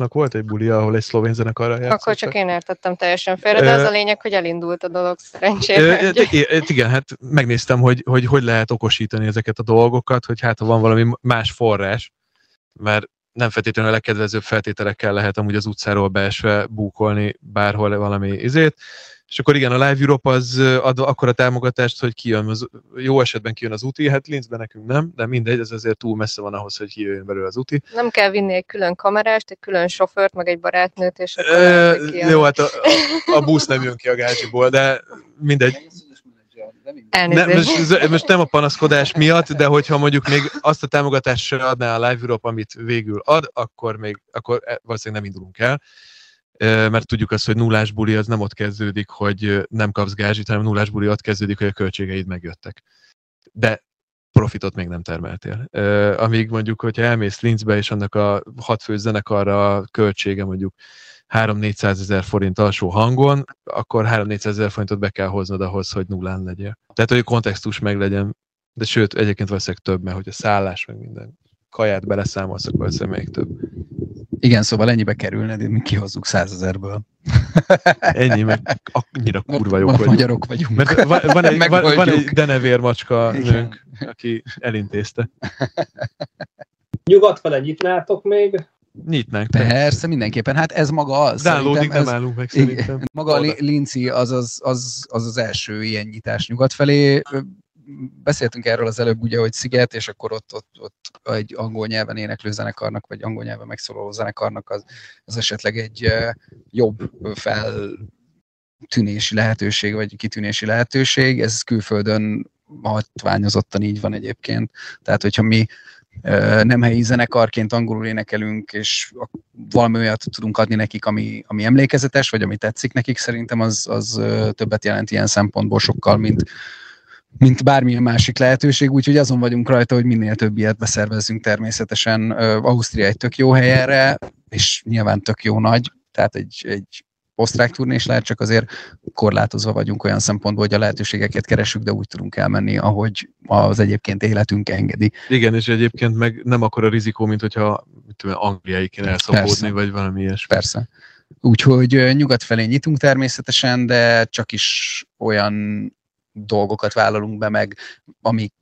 S5: volt egy buli, ahol egy szlovén zenekarra játszott.
S4: Akkor csak én értettem teljesen félre, de az a lényeg, hogy elindult a dolog szerencsére.
S5: Igen, hát megnéztem, hogy, hogy hogy lehet okosítani ezeket a dolgokat, hogy hát ha van valami más forrás, mert nem feltétlenül a legkedvezőbb feltételekkel lehet amúgy az utcáról beesve búkolni bárhol valami izét, és akkor igen, a Live Europe az ad akkor a támogatást, hogy kijön, az, jó esetben kijön az úti, hát Linzben nekünk nem, de mindegy, ez azért túl messze van ahhoz, hogy kijöjjön belőle az úti.
S4: Nem kell vinni egy külön kamerást, egy külön sofőrt, meg egy barátnőt, és akkor kijön.
S5: jó, hát a, a, a busz nem jön ki a gázsiból, de mindegy.
S4: Elnézést.
S5: most, ez- most nem a panaszkodás miatt, de hogyha mondjuk még azt a támogatást se adná a Live Europe, amit végül ad, akkor még akkor e- valószínűleg nem indulunk el. Mert tudjuk azt, hogy nullás buli az nem ott kezdődik, hogy nem kapsz gázsit, hanem nullás buli ott kezdődik, hogy a költségeid megjöttek. De profitot még nem termeltél. Amíg mondjuk, hogyha elmész Linzbe, és annak a hat fő zenekarra a költsége mondjuk 3-400 ezer forint alsó hangon, akkor 3-400 ezer forintot be kell hoznod ahhoz, hogy nullán legyél. Tehát, hogy a kontextus meg legyen, de sőt, egyébként valószínűleg több, mert hogy a szállás meg minden kaját beleszámolsz, akkor valószínűleg még több.
S2: Igen, szóval ennyibe kerülne, de mi kihozzuk százezerből.
S5: Ennyi, meg annyira kurva jók vagyunk.
S2: Magyarok vagyunk.
S5: Mert van, van, egy, van, van egy denevér macska
S2: Igen.
S5: nőnk, aki elintézte.
S1: Nyugat fele nyitnátok még?
S5: Nyitnánk.
S2: Persze, mindenképpen. Hát ez maga az.
S5: Downloadig nem
S2: ez-
S5: állunk meg
S2: Igen.
S5: szerintem.
S2: Maga a Linci az az, az, az az első ilyen nyitás nyugat felé. Beszéltünk erről az előbb, ugye, hogy Sziget, és akkor ott, ott, ott egy angol nyelven éneklő zenekarnak, vagy angol nyelven megszólaló zenekarnak az, az esetleg egy jobb feltűnési lehetőség, vagy kitűnési lehetőség. Ez külföldön hatványozottan így van egyébként. Tehát, hogyha mi nem helyi zenekarként angolul énekelünk, és valami olyat tudunk adni nekik, ami, ami emlékezetes, vagy ami tetszik nekik, szerintem az, az többet jelent ilyen szempontból sokkal, mint, mint bármilyen másik lehetőség, úgyhogy azon vagyunk rajta, hogy minél több ilyet beszervezzünk természetesen. Ausztria egy tök jó hely és nyilván tök jó nagy, tehát egy, egy osztrák turnés lehet, csak azért korlátozva vagyunk olyan szempontból, hogy a lehetőségeket keresünk, de úgy tudunk elmenni, ahogy az egyébként életünk engedi.
S5: Igen, és egyébként meg nem akkora rizikó, mint hogyha mit tudom, angliai kéne elszabódni, vagy valami ilyesmi.
S2: Persze. Úgyhogy nyugat felé nyitunk természetesen, de csak is olyan dolgokat vállalunk be meg, amik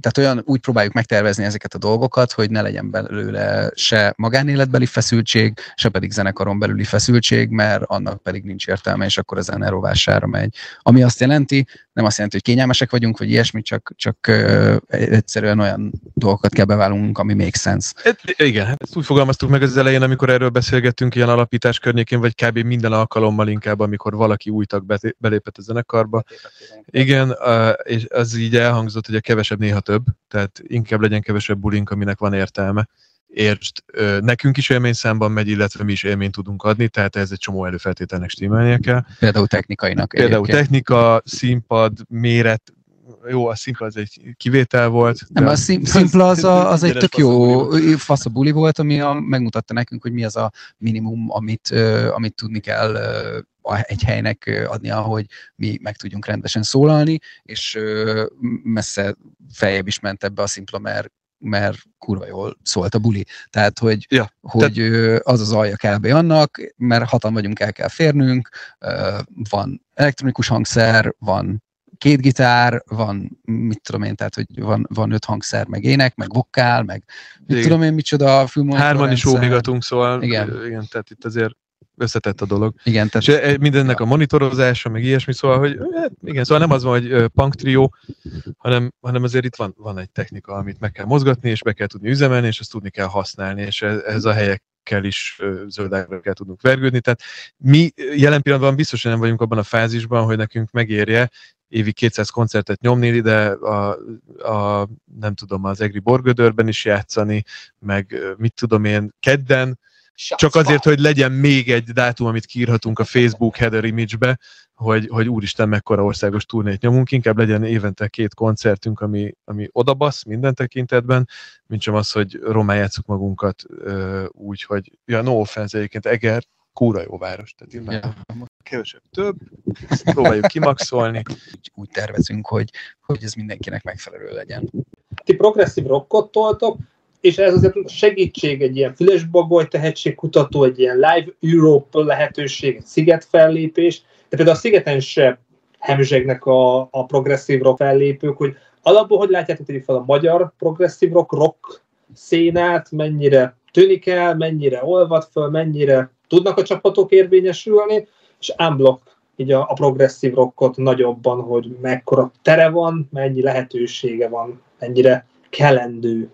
S2: tehát olyan úgy próbáljuk megtervezni ezeket a dolgokat, hogy ne legyen belőle se magánéletbeli feszültség, se pedig zenekaron belüli feszültség, mert annak pedig nincs értelme, és akkor a zene rovására megy. Ami azt jelenti, nem azt jelenti, hogy kényelmesek vagyunk, vagy ilyesmi, csak, csak uh, egyszerűen olyan dolgokat kell beválunk, ami még sense.
S5: Hát, igen, hát ezt úgy fogalmaztuk meg az elején, amikor erről beszélgettünk ilyen alapítás környékén, vagy kb. minden alkalommal inkább, amikor valaki új tag belépett a zenekarba. Igen, uh, és az így elhangzott, hogy a kevesebb néha több, tehát inkább legyen kevesebb bulink, aminek van értelme. Értsd, nekünk is élményszámban megy, illetve mi is élményt tudunk adni, tehát ez egy csomó előfeltételnek stímelnie kell.
S2: Például technikainak.
S5: Például egyébként. technika, színpad, méret, jó, a szimpla az egy kivétel volt.
S2: Nem, a szim, szimpla az, a, az egy tök jó faszabuli volt, ami a, megmutatta nekünk, hogy mi az a minimum, amit, amit tudni kell egy helynek adni, hogy mi meg tudjunk rendesen szólalni, és messze feljebb is ment ebbe a szimpla, mert mert kurva jól szólt a buli. Tehát, hogy, ja, hogy tehát... az az alja kb. annak, mert hatan vagyunk, el kell férnünk, van elektronikus hangszer, van két gitár, van, mit tudom én, tehát, hogy van, van öt hangszer, meg ének, meg vokál, meg mit igen. tudom én, micsoda
S5: filmmonitor Hárman is óvigatunk, szóval igen. igen, tehát itt azért összetett a dolog.
S2: Igen,
S5: tehát... És e, mindennek ja. a monitorozása, meg ilyesmi, szóval, hogy hát igen, szóval nem az van, hogy punk trio, hanem, hanem azért itt van, van egy technika, amit meg kell mozgatni, és be kell tudni üzemelni, és ezt tudni kell használni, és ez, ez a helyek kell is zöldágra kell tudnunk vergődni. Tehát mi jelen pillanatban biztosan nem vagyunk abban a fázisban, hogy nekünk megérje évi 200 koncertet nyomni, de a, a nem tudom, az Egri Borgödörben is játszani, meg mit tudom én, kedden, csak azért, hogy legyen még egy dátum, amit kiírhatunk a Facebook header image-be, hogy, hogy úristen, mekkora országos turnét nyomunk, inkább legyen évente két koncertünk, ami, ami odabasz minden tekintetben, mint sem az, hogy román magunkat uh, úgy, hogy ja, no offense egyébként Eger, kúra jó város, tehát yeah. kevesebb több, ezt próbáljuk kimaxolni.
S2: Úgy tervezünk, hogy, hogy ez mindenkinek megfelelő legyen.
S1: Ti progresszív rockot toltok, és ez azért segítség, egy ilyen Fülesbagoly tehetségkutató, egy ilyen Live Europe lehetőség, egy sziget fellépés, de például a szigeten se hemzsegnek a, a progresszív rock fellépők, hogy alapból hogy látjátok hogy fel a magyar progresszív rock, rock szénát, mennyire tűnik el, mennyire olvad föl, mennyire tudnak a csapatok érvényesülni, és unblock így a, a progresszív rockot nagyobban, hogy mekkora tere van, mennyi lehetősége van, mennyire kelendő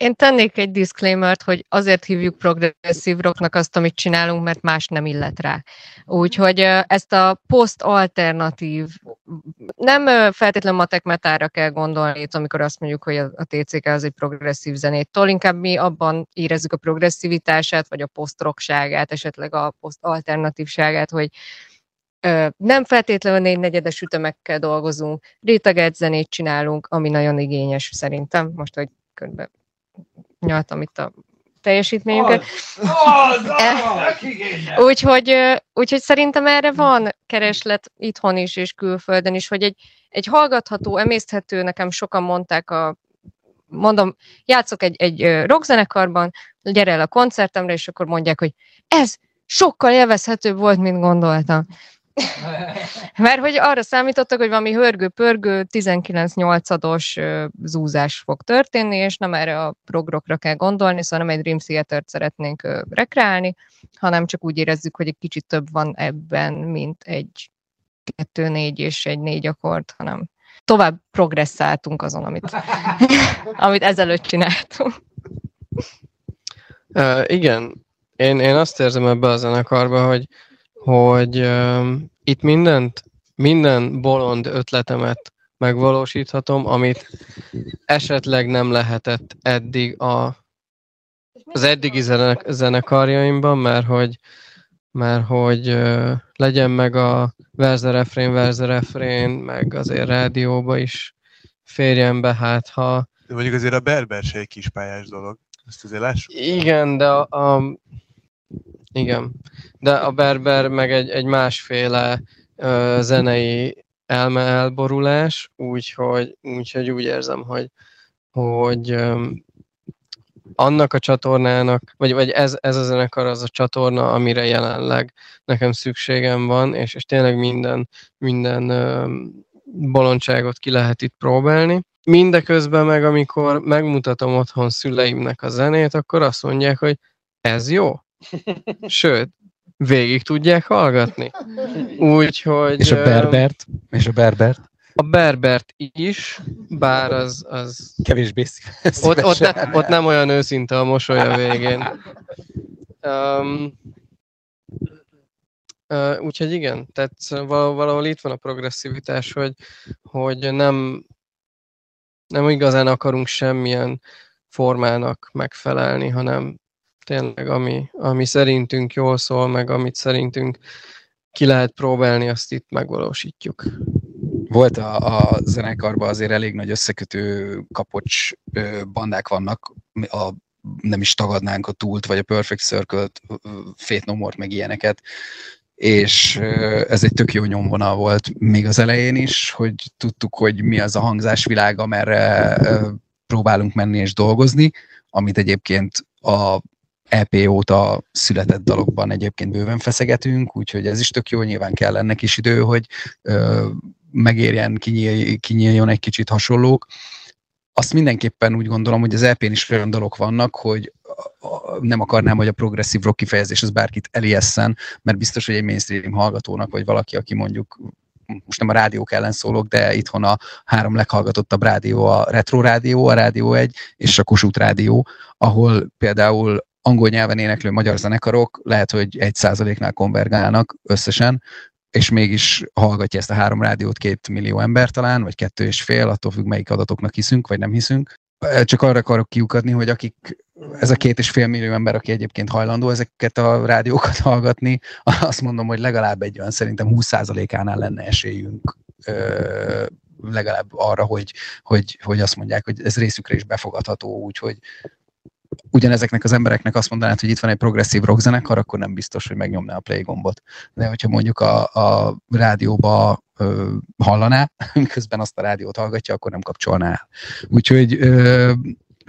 S4: én tennék egy disclaimert, hogy azért hívjuk progresszív rocknak azt, amit csinálunk, mert más nem illet rá. Úgyhogy ezt a post-alternatív, nem feltétlenül matek metára kell gondolni, amikor azt mondjuk, hogy a TCK az egy progresszív zenét tol, inkább mi abban érezzük a progresszivitását, vagy a post-rockságát, esetleg a post-alternatívságát, hogy nem feltétlenül négy negyedes ütemekkel dolgozunk, rétegelt zenét csinálunk, ami nagyon igényes szerintem, most, hogy körbe nyaltam itt a teljesítményünket. úgyhogy, úgyhogy szerintem erre van kereslet itthon is és külföldön is, hogy egy, egy hallgatható, emészthető, nekem sokan mondták a mondom, játszok egy, egy rockzenekarban, gyere el a koncertemre, és akkor mondják, hogy ez sokkal élvezhetőbb volt, mint gondoltam. Mert hogy arra számítottak, hogy valami hörgő-pörgő 19-8-ados zúzás fog történni, és nem erre a progrokra kell gondolni, szóval nem egy Dream Theater-t szeretnénk rekreálni, hanem csak úgy érezzük, hogy egy kicsit több van ebben, mint egy kettő, négy és egy négy akkord, hanem tovább progresszáltunk azon, amit, amit ezelőtt csináltunk.
S7: Uh, igen, én, én azt érzem ebbe a zenekarba, hogy hogy uh, itt mindent, minden bolond ötletemet megvalósíthatom, amit esetleg nem lehetett eddig a, az eddigi zenek, zenekarjaimban, mert hogy, mert hogy uh, legyen meg a verze refrén, verze refrén, meg azért rádióba is férjen be, hát ha...
S5: De mondjuk azért a berber se egy kispályás dolog. Ezt azért lássuk.
S7: Igen, de a, a igen, de a Berber meg egy, egy másféle ö, zenei elme elborulás, úgyhogy, úgyhogy úgy érzem, hogy, hogy ö, annak a csatornának, vagy, vagy ez, ez a zenekar az a csatorna, amire jelenleg nekem szükségem van, és, és tényleg minden, minden ö, bolondságot ki lehet itt próbálni. Mindeközben meg, amikor megmutatom otthon szüleimnek a zenét, akkor azt mondják, hogy ez jó. Sőt, végig tudják hallgatni. Úgyhogy...
S2: És a Berbert? És a Berbert?
S7: A Berbert is, bár az... az
S2: Kevésbé
S7: ott, ott, ne, ott nem olyan őszinte a mosoly a végén. Um, uh, úgyhogy igen, tehát valahol, valahol itt van a progresszivitás, hogy, hogy nem, nem igazán akarunk semmilyen formának megfelelni, hanem tényleg ami, ami szerintünk jól szól, meg amit szerintünk ki lehet próbálni, azt itt megvalósítjuk.
S2: Volt a, a zenekarban azért elég nagy összekötő kapocs bandák vannak, a, nem is tagadnánk a Tult, vagy a Perfect Circle-t, Fate No More, meg ilyeneket, és ez egy tök jó nyomvonal volt még az elején is, hogy tudtuk, hogy mi az a hangzásvilág, amerre próbálunk menni és dolgozni, amit egyébként a EP óta született dalokban egyébként bőven feszegetünk, úgyhogy ez is tök jó, nyilván kell ennek is idő, hogy ö, megérjen, kinyíl, kinyíljon egy kicsit hasonlók. Azt mindenképpen úgy gondolom, hogy az EP-n is olyan dalok vannak, hogy nem akarnám, hogy a progresszív rock kifejezés az bárkit elijesszen, mert biztos, hogy egy mainstream hallgatónak, vagy valaki, aki mondjuk most nem a rádiók ellen szólok, de itthon a három leghallgatottabb rádió a Retro Rádió, a Rádió 1 és a Kossuth Rádió, ahol például angol nyelven éneklő magyar zenekarok lehet, hogy egy százaléknál konvergálnak összesen, és mégis hallgatja ezt a három rádiót két millió ember talán, vagy kettő és fél, attól függ, melyik adatoknak hiszünk, vagy nem hiszünk. Csak arra akarok kiukadni, hogy akik, ez a két és fél millió ember, aki egyébként hajlandó ezeket a rádiókat hallgatni, azt mondom, hogy legalább egy olyan szerintem 20%-ánál lenne esélyünk ö, legalább arra, hogy, hogy, hogy azt mondják, hogy ez részükre is befogadható, úgyhogy ugyanezeknek az embereknek azt mondanád, hogy itt van egy progresszív rockzenekar, akkor nem biztos, hogy megnyomná a play gombot. De hogyha mondjuk a, a rádióba ö, hallaná, közben azt a rádiót hallgatja, akkor nem kapcsolná el. Úgyhogy ö,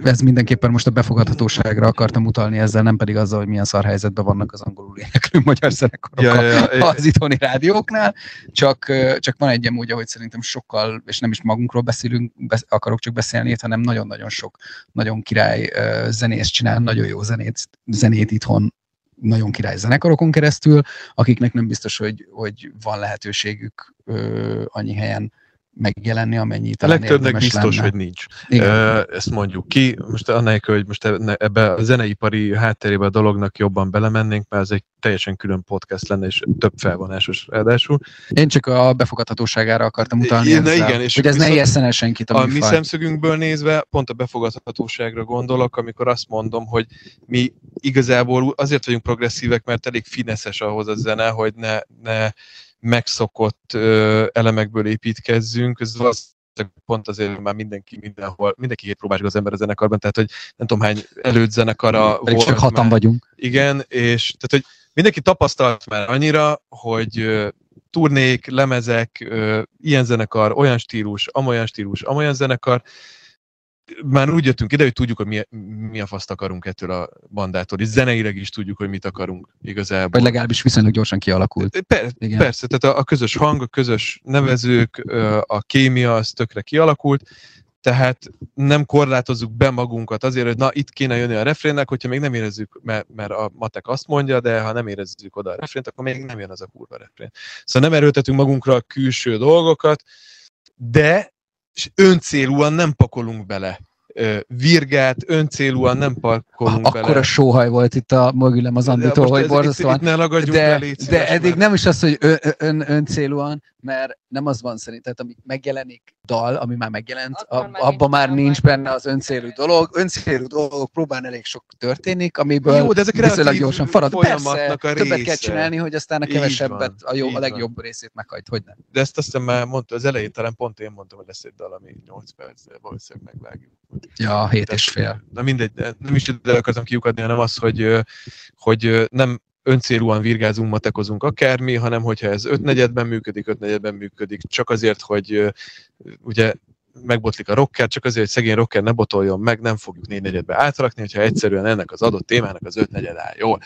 S2: ez mindenképpen most a befogadhatóságra akartam utalni ezzel, nem pedig azzal, hogy milyen szar helyzetben vannak az angolul éneklő magyar zenekarok ja, ja, ja. az itthoni rádióknál, csak, csak van egy úgy, hogy szerintem sokkal, és nem is magunkról beszélünk, besz, akarok csak beszélni itt, hanem nagyon-nagyon sok nagyon király zenész csinál, nagyon jó zenét, zenét itthon nagyon király zenekarokon keresztül, akiknek nem biztos, hogy, hogy van lehetőségük ö, annyi helyen megjelenni, amennyi
S5: talán A legtöbbnek biztos, lenne. hogy nincs. Igen. Ezt mondjuk ki. Most annélkül, hogy most ebbe a zeneipari hátterébe a dolognak jobban belemennénk, mert ez egy teljesen külön podcast lenne, és több felvonásos ráadásul.
S2: Én csak a befogadhatóságára akartam utalni.
S5: Igen, ezzel, igen és
S2: hogy ez ne ijesszen el senkit
S5: a, a mi szemszögünkből nézve pont a befogadhatóságra gondolok, amikor azt mondom, hogy mi igazából azért vagyunk progresszívek, mert elég fineszes ahhoz a zene, hogy ne, ne megszokott ö, elemekből építkezzünk, ez pont azért már mindenki mindenhol, mindenki próbáljuk az ember a zenekarban, tehát hogy nem tudom hány előtt zenekara
S2: Pedig volt. csak hatan már. vagyunk.
S5: Igen, és tehát hogy mindenki tapasztalt már annyira, hogy turnék, lemezek, ilyen zenekar, olyan stílus, amolyan stílus, amolyan zenekar, már úgy jöttünk ide, hogy tudjuk, hogy mi, mi a faszt akarunk ettől a bandától, és zeneileg is tudjuk, hogy mit akarunk igazából.
S2: Vagy legalábbis viszonylag gyorsan kialakult.
S5: Per, Igen. Persze, tehát a, a közös hang, a közös nevezők, a kémia, az tökre kialakult, tehát nem korlátozzuk be magunkat azért, hogy na itt kéne jönni a refrénnek, hogyha még nem érezzük, mert, mert a matek azt mondja, de ha nem érezzük oda a refrént, akkor még nem jön az a kurva refrén. Szóval nem erőltetünk magunkra a külső dolgokat, de és öncélúan nem pakolunk bele virgát, öncélúan nem parkolunk
S2: Akkor bele. a sóhaj volt itt a mögülem az Anditól, hogy borzasztóan.
S5: De,
S2: de eddig nem is az, hogy ön, ön, öncélúan, mert nem az van szerint, tehát ami megjelenik dal, ami már megjelent, ab, abban már nincs benne az öncélú dolog. Öncélú dolgok próbán elég sok történik, amiből Jó, de ezek viszonylag gyorsan farad. Persze, a többet kell csinálni, hogy aztán a kevesebbet, a, jó, a legjobb van. részét meghajt, hogy nem.
S5: De ezt aztán már mondta, az elején talán pont én mondtam, hogy lesz egy dal, ami 8 percre valószínűleg megvágjuk.
S2: Ja, 7 és fél.
S5: Na mindegy, nem is ide akartam kiukadni, hanem az, hogy, hogy nem öncélúan virgázunk, matekozunk akármi, hanem hogyha ez ötnegyedben működik, ötnegyedben működik, csak azért, hogy ugye megbotlik a rocker, csak azért, hogy szegény rocker ne botoljon meg, nem fogjuk négy negyedbe átrakni, hogyha egyszerűen ennek az adott témának az ötnegyed áll jól.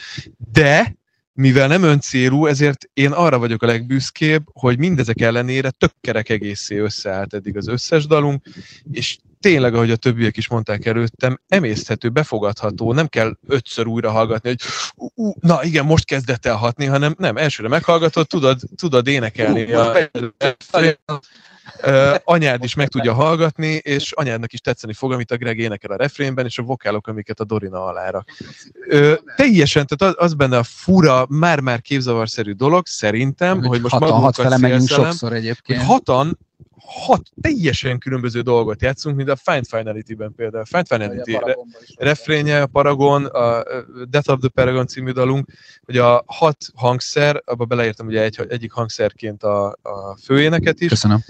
S5: De mivel nem öncélú, ezért én arra vagyok a legbüszkébb, hogy mindezek ellenére tök kerek egészé összeállt eddig az összes dalunk, és tényleg, ahogy a többiek is mondták előttem, emészthető, befogadható, nem kell ötször újra hallgatni, hogy ú, ú, na igen, most kezdett el hatni, hanem nem, elsőre meghallgatod, tudod, tudod énekelni a, Uh, anyád is meg tudja hallgatni, és anyádnak is tetszeni fog, amit a Greg énekel a refrénben, és a vokálok, amiket a Dorina alára. Uh, teljesen, tehát az, az benne a fura, már-már képzavarszerű dolog, szerintem, hogy, hogy most
S2: hatan, hat fele megyünk sokszor egyébként.
S5: hogy hatan hat teljesen különböző dolgot játszunk, mint a Find Finality-ben például. Find Finality re- refrénje, a Paragon, a Death of the Paragon című dalunk, hogy a hat hangszer, abba beleértem ugye egy, egyik hangszerként a, a főéneket is,
S2: Köszönöm.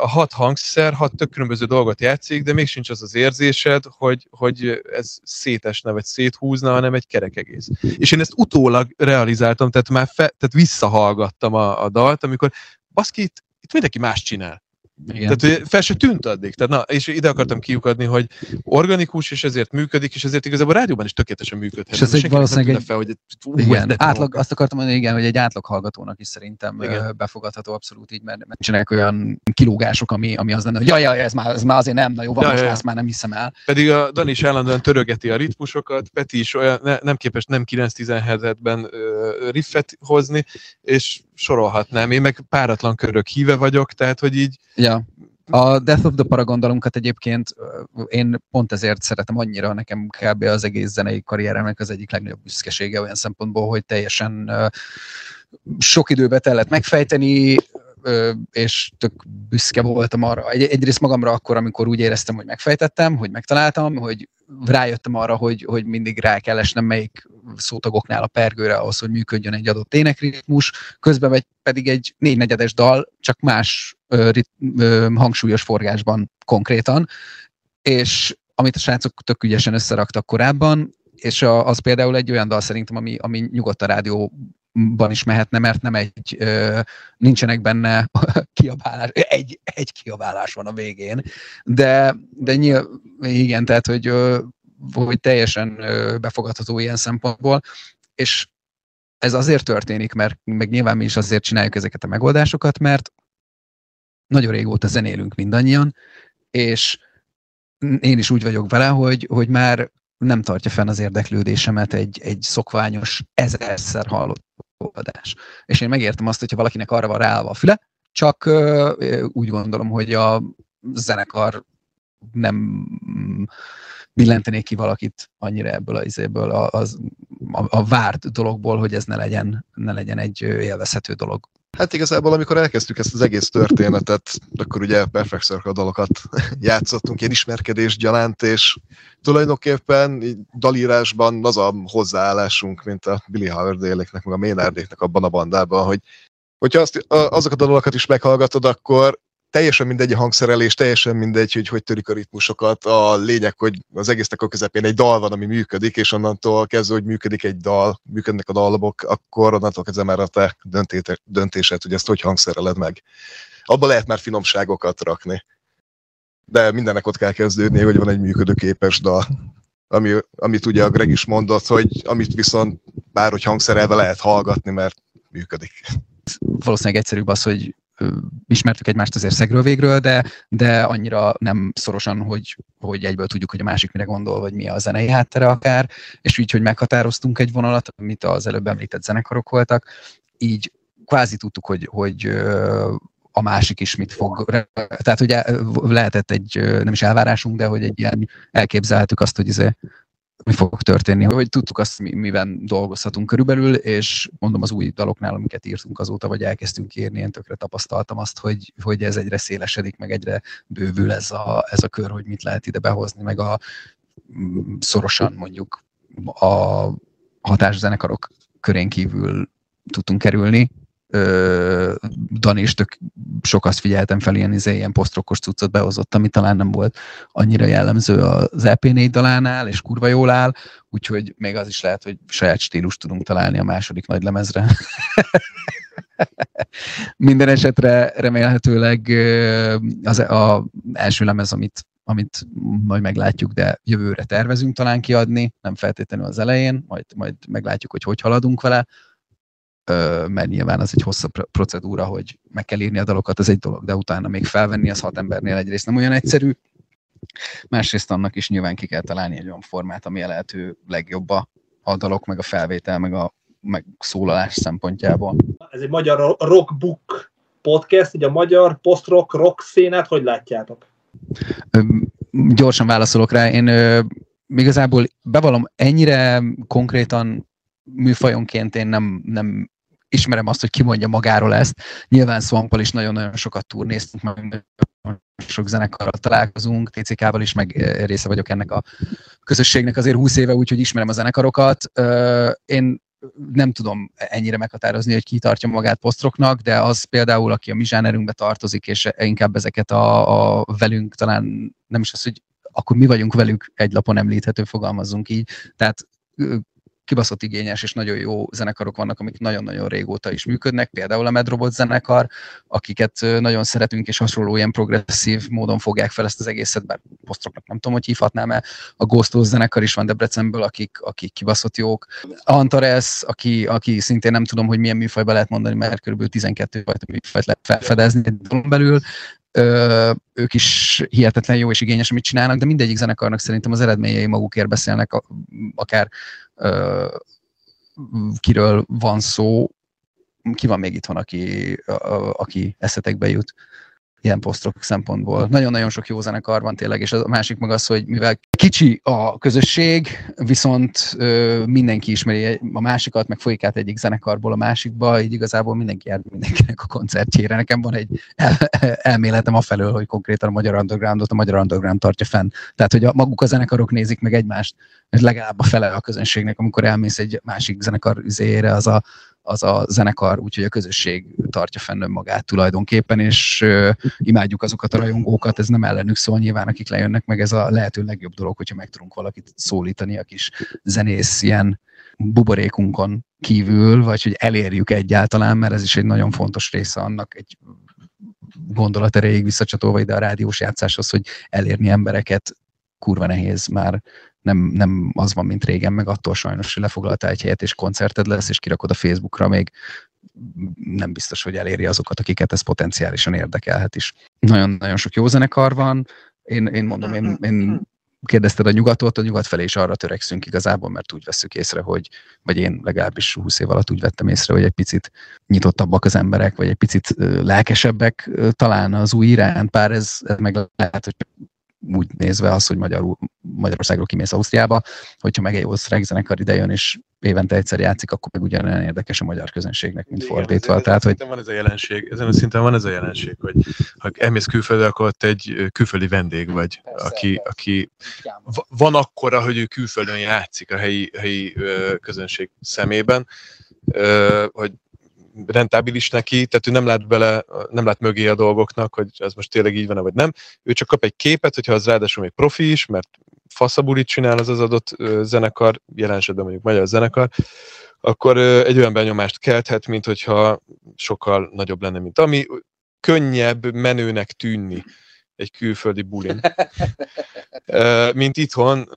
S5: A hat hangszer, hat tök különböző dolgot játszik, de még sincs az az érzésed, hogy, hogy ez szétesne, vagy széthúzna, hanem egy kerek egész. És én ezt utólag realizáltam, tehát már fe, tehát visszahallgattam a, a dalt, amikor baszki, itt, itt mindenki más csinál.
S2: Igen.
S5: Tehát fel se tűnt addig. Tehát, na, és ide akartam kiukadni, hogy organikus, és ezért működik, és ezért igazából a rádióban is tökéletesen működhet.
S2: És ez egy valószínűleg egy-
S5: fel, hogy ú,
S2: Igen, átlag, azt akartam mondani, igen, hogy egy átlag hallgatónak is szerintem
S5: Igen.
S2: befogadható abszolút így, mert, mert csinálják olyan kilógások, ami, ami az lenne, hogy jaj, jaj, ez már, ez már azért nem, na jó, van,
S5: Ja,
S2: most
S5: ja.
S2: már ezt már nem hiszem el.
S5: Pedig a Dani is állandóan törögeti a ritmusokat, Peti is olyan, ne, nem képes nem 9-17-ben ö, riffet hozni, és sorolhatnám. Én meg páratlan körök híve vagyok, tehát hogy így
S2: Ja. A Death of the Paragon dalunkat egyébként én pont ezért szeretem annyira, nekem kb. az egész zenei karrieremnek az egyik legnagyobb büszkesége olyan szempontból, hogy teljesen sok időbe tellett megfejteni, és tök büszke voltam arra. Egy, egyrészt magamra akkor, amikor úgy éreztem, hogy megfejtettem, hogy megtaláltam, hogy rájöttem arra, hogy, hogy mindig rá kell esnem melyik szótagoknál a pergőre ahhoz, hogy működjön egy adott énekritmus, közben vagy pedig egy négynegyedes dal, csak más ö, rit, ö, hangsúlyos forgásban konkrétan, és amit a srácok tök ügyesen összeraktak korábban, és a, az például egy olyan dal szerintem, ami, ami nyugodt a rádióban is mehetne, mert nem egy, nincsenek benne kiabálás, egy, egy kiabálás van a végén, de, de nyilv, igen, tehát, hogy, ö, hogy teljesen ö, befogadható ilyen szempontból, és ez azért történik, mert meg nyilván mi is azért csináljuk ezeket a megoldásokat, mert nagyon régóta zenélünk mindannyian, és én is úgy vagyok vele, hogy, hogy már nem tartja fenn az érdeklődésemet egy, egy szokványos, ezerszer hallott adás. És én megértem azt, hogyha valakinek arra van ráállva a füle, csak úgy gondolom, hogy a zenekar nem billentenék ki valakit annyira ebből a, izéből, a, a, a várt dologból, hogy ez ne legyen, ne legyen egy élvezhető dolog.
S3: Hát igazából, amikor elkezdtük ezt az egész történetet, akkor ugye Perfect Circle dalokat játszottunk, ilyen ismerkedés gyanánt, és tulajdonképpen dalírásban az a hozzáállásunk, mint a Billy Howardéléknek, meg a Maynardéknek abban a bandában, hogy hogyha azt, azokat a dalokat is meghallgatod, akkor teljesen mindegy a hangszerelés, teljesen mindegy, hogy hogy törik a ritmusokat. A lényeg, hogy az egésznek a közepén egy dal van, ami működik, és onnantól kezdve, hogy működik egy dal, működnek a dallamok, akkor onnantól kezdve már a te döntésed, hogy ezt hogy hangszereled meg. Abba lehet már finomságokat rakni. De mindennek ott kell kezdődni, hogy van egy működőképes dal. Ami, amit ugye a Greg is mondott, hogy amit viszont bárhogy hangszerelve lehet hallgatni, mert működik.
S2: valószínűleg egyszerűbb az, hogy ismertük egymást azért szegről végről, de, de annyira nem szorosan, hogy, hogy egyből tudjuk, hogy a másik mire gondol, vagy mi a zenei háttere akár, és úgy, hogy meghatároztunk egy vonalat, amit az előbb említett zenekarok voltak, így kvázi tudtuk, hogy, hogy a másik is mit fog. Tehát ugye lehetett egy, nem is elvárásunk, de hogy egy ilyen elképzelhetük azt, hogy izé, mi fog történni, hogy tudtuk azt, mi- miben dolgozhatunk körülbelül, és mondom az új daloknál, amiket írtunk azóta, vagy elkezdtünk írni, én tökre tapasztaltam azt, hogy, hogy ez egyre szélesedik, meg egyre bővül ez a, ez a kör, hogy mit lehet ide behozni, meg a mm, szorosan mondjuk a hatászenekarok körén kívül tudtunk kerülni. Ö, Dani is tök sok azt figyeltem fel, ilyen, izé, ilyen posztrokos cuccot behozott, ami talán nem volt annyira jellemző az EP4 dalánál, és kurva jól áll, úgyhogy még az is lehet, hogy saját stílust tudunk találni a második nagy lemezre. Minden esetre remélhetőleg az a első lemez, amit, amit majd meglátjuk, de jövőre tervezünk talán kiadni, nem feltétlenül az elején, majd, majd meglátjuk, hogy hogy haladunk vele, mert nyilván az egy hosszabb procedúra, hogy meg kell írni a dalokat, ez egy dolog, de utána még felvenni az hat embernél egyrészt nem olyan egyszerű, másrészt annak is nyilván ki kell találni egy olyan formát, ami a lehető legjobb a, dalok, meg a felvétel, meg a meg szólalás szempontjából.
S1: Ez egy magyar rockbook podcast, így a magyar post-rock rock szénát hogy látjátok?
S2: Gyorsan válaszolok rá. Én igazából bevallom, ennyire konkrétan műfajonként én nem, nem ismerem azt, hogy ki mondja magáról ezt. Nyilván Swampal is nagyon-nagyon sokat turnéztünk, meg sok zenekarral találkozunk, TCK-val is, meg része vagyok ennek a közösségnek azért 20 éve, úgyhogy ismerem a zenekarokat. Én nem tudom ennyire meghatározni, hogy ki tartja magát posztroknak, de az például, aki a mi zsánerünkbe tartozik, és inkább ezeket a, a velünk talán nem is az, hogy akkor mi vagyunk velük egy lapon említhető, fogalmazzunk így. Tehát kibaszott igényes és nagyon jó zenekarok vannak, amik nagyon-nagyon régóta is működnek, például a Medrobot zenekar, akiket nagyon szeretünk, és hasonló ilyen progresszív módon fogják fel ezt az egészet, bár posztroknak nem tudom, hogy hívhatnám-e. A Ghostos zenekar is van Debrecenből, akik, akik kibaszott jók. Antares, aki, aki szintén nem tudom, hogy milyen műfajba lehet mondani, mert kb. 12 fajta műfajt lehet felfedezni belül, Ö, ők is hihetetlen jó és igényes, amit csinálnak, de mindegyik zenekarnak szerintem az eredményei magukért beszélnek, akár kiről van szó, ki van még itthon, aki, aki eszetekbe jut ilyen posztok szempontból. Nagyon-nagyon sok jó zenekar van tényleg, és a másik meg az, hogy mivel kicsi a közösség, viszont ö, mindenki ismeri a másikat, meg folyik át egyik zenekarból a másikba, így igazából mindenki jár mindenkinek a koncertjére. Nekem van egy el, elméletem afelől, hogy konkrétan a Magyar Undergroundot a Magyar Underground tartja fenn. Tehát, hogy a, maguk a zenekarok nézik meg egymást, és legalább a fele a közönségnek, amikor elmész egy másik zenekar üzére, az a az a zenekar, úgyhogy a közösség tartja fenn önmagát tulajdonképpen, és uh, imádjuk azokat a rajongókat, ez nem ellenük szól nyilván, akik lejönnek, meg ez a lehető legjobb dolog, hogyha meg tudunk valakit szólítani, a kis zenész ilyen buborékunkon kívül, vagy hogy elérjük egyáltalán, mert ez is egy nagyon fontos része annak, egy gondolat erejéig visszacsatolva ide a rádiós játszáshoz, hogy elérni embereket kurva nehéz már nem, nem az van, mint régen, meg attól sajnos, hogy lefoglaltál egy helyet, és koncerted lesz, és kirakod a Facebookra, még nem biztos, hogy eléri azokat, akiket ez potenciálisan érdekelhet is. Nagyon-nagyon sok jó zenekar van, én, én mondom, én, én kérdezted a nyugatot, a nyugat felé is arra törekszünk igazából, mert úgy veszük észre, hogy, vagy én legalábbis 20 év alatt úgy vettem észre, hogy egy picit nyitottabbak az emberek, vagy egy picit lelkesebbek talán az új iránt, pár ez, ez meg lehet, hogy úgy nézve az, hogy Magyarul, Magyarországról kimész Ausztriába, hogyha meg egy osztrák zenekar idejön, és évente egyszer játszik, akkor meg ugyanolyan érdekes a magyar közönségnek, mint Igen, fordítva. Ez,
S5: Tehát, hogy... van ez a jelenség, ezen a szinten van ez a jelenség, hogy ha elmész külföldre, akkor ott egy külföldi vendég vagy, Persze, aki, aki van akkora, hogy ő külföldön játszik a helyi, helyi közönség szemében, hogy rentábilis neki, tehát ő nem lát bele, nem lát mögé a dolgoknak, hogy ez most tényleg így van vagy nem. Ő csak kap egy képet, hogyha az ráadásul még profi is, mert faszabulit csinál az az adott zenekar, jelen esetben mondjuk magyar zenekar, akkor egy olyan benyomást kelthet, mint hogyha sokkal nagyobb lenne, mint ami könnyebb menőnek tűnni egy külföldi bulin. Mint itthon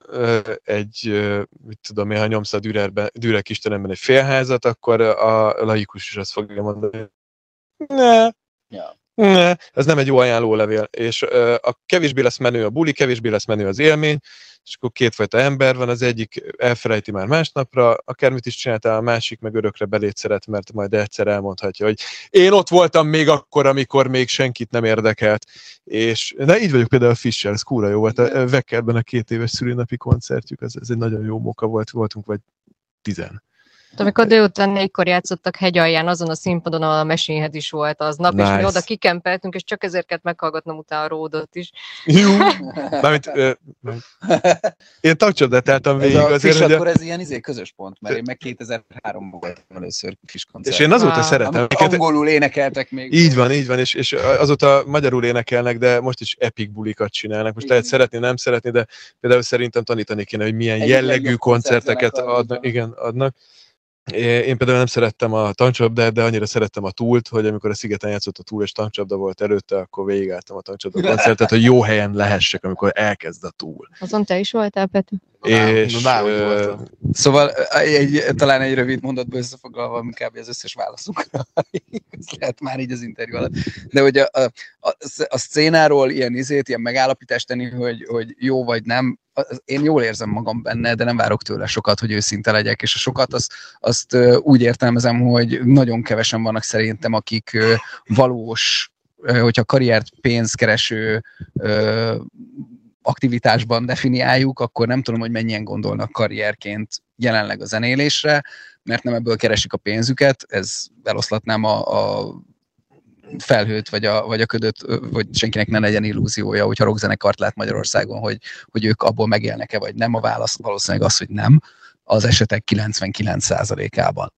S5: egy, mit tudom én, ha nyomsz a Dürerbe, Dürer kistelemben egy félházat, akkor a laikus is azt fogja mondani, ne, ja. Ne, ez nem egy jó ajánlólevél, és a kevésbé lesz menő a buli, kevésbé lesz menő az élmény, és akkor kétfajta ember van, az egyik elfelejti már másnapra, akármit is csináltál, a másik meg örökre belét szeret, mert majd egyszer elmondhatja, hogy én ott voltam még akkor, amikor még senkit nem érdekelt. És de így vagyok például a Fischer, ez kúra jó volt, a Veckerben a két éves szülinapi koncertjük, ez, ez egy nagyon jó moka volt, voltunk vagy tizen.
S4: Amikor délután négykor játszottak hegyalján, azon a színpadon, ahol a mesénhed is volt aznap, nice. és mi oda kikempeltünk, és csak ezért kellett meghallgatnom utána a ródot is.
S5: Jó! Mármint, ö, én tagcsodatáltam végig
S2: ez a azért, hogy... akkor ez ilyen izé közös pont, mert én meg 2003-ban voltam először kis koncert.
S5: És én azóta ah, szeretem.
S2: Angolul énekeltek még.
S5: Így van, így van, és, és azóta magyarul énekelnek, de most is epic bulikat csinálnak. Most lehet szeretni, nem szeretni, de például szerintem tanítani kéne, hogy milyen Egy jellegű koncerteket adnak, igen, adnak Én például nem szerettem a tancsapdát, de annyira szerettem a túlt, hogy amikor a szigeten játszott a túl és tancsapda volt előtte, akkor végigálltam a tancsapda koncertet, hogy jó helyen lehessek, amikor elkezd a túl.
S4: Azon te is voltál, Peti?
S5: És,
S3: Na, nálunk
S5: ö,
S3: voltam.
S2: Szóval egy, talán egy rövid mondatba összefoglalva, kb. az összes válaszunkra ez lehet már így az interjú alatt. De hogy a, a, a, a szcénáról ilyen izét, ilyen megállapítást tenni, hogy, hogy jó vagy nem, én jól érzem magam benne, de nem várok tőle sokat, hogy őszinte legyek, és a sokat azt, azt úgy értelmezem, hogy nagyon kevesen vannak szerintem, akik valós, hogyha karriert pénzkereső aktivitásban definiáljuk, akkor nem tudom, hogy mennyien gondolnak karrierként jelenleg a zenélésre, mert nem ebből keresik a pénzüket, ez eloszlatnám a, a felhőt, vagy a, vagy a ködöt, hogy senkinek ne legyen illúziója, hogyha rockzenekart lát Magyarországon, hogy, hogy ők abból megélnek-e, vagy nem. A válasz valószínűleg az, hogy nem, az esetek 99%-ában.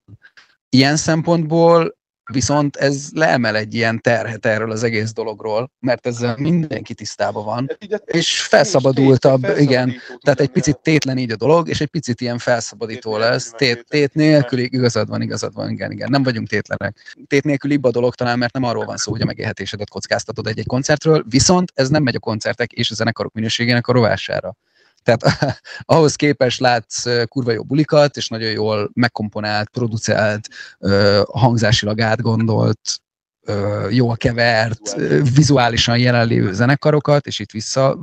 S2: Ilyen szempontból viszont ez leemel egy ilyen terhet erről az egész dologról, mert ezzel mindenki tisztában van, és felszabadultabb, igen, tehát egy picit tétlen így a dolog, és egy picit ilyen felszabadító lesz. Tét, tét nélkül, igazad van, igazad van, igen, igen. Nem vagyunk tétlenek. Tét nélkül a dolog talán, mert nem arról van szó, hogy a megélhetésedet kockáztatod egy-egy koncertről, viszont ez nem megy a koncertek és a zenekarok minőségének a rovására. Tehát ahhoz képest látsz kurva jó bulikat, és nagyon jól megkomponált, producerált, hangzásilag átgondolt, jól kevert, vizuálisan jelenlévő zenekarokat, és itt vissza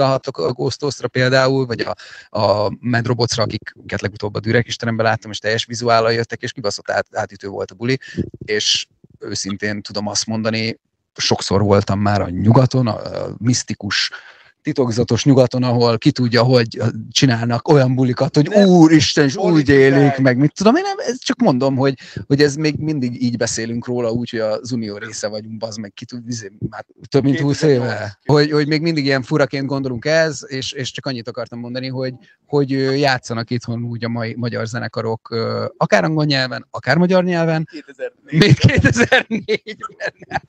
S2: utalhatok a Ghost például, vagy a, a Mad Robots-ra, akiket legutóbb a Dürek Istenemben láttam, és teljes vizuállal jöttek, és kibaszott át, átütő volt a buli, és őszintén tudom azt mondani, sokszor voltam már a nyugaton, a, a misztikus titokzatos nyugaton, ahol ki tudja, hogy csinálnak olyan bulikat, hogy úristen, és úgy élik meg, mit tudom, én nem, ez csak mondom, hogy, hogy ez még mindig így beszélünk róla, úgy, hogy az unió része vagyunk, bazd meg, ki tud, izé, már több mint 20 éve, hogy, hogy még mindig ilyen furaként gondolunk ez, és, és csak annyit akartam mondani, hogy, hogy játszanak itthon úgy a mai, magyar zenekarok, akár angol nyelven, akár magyar nyelven, még 2004-ben.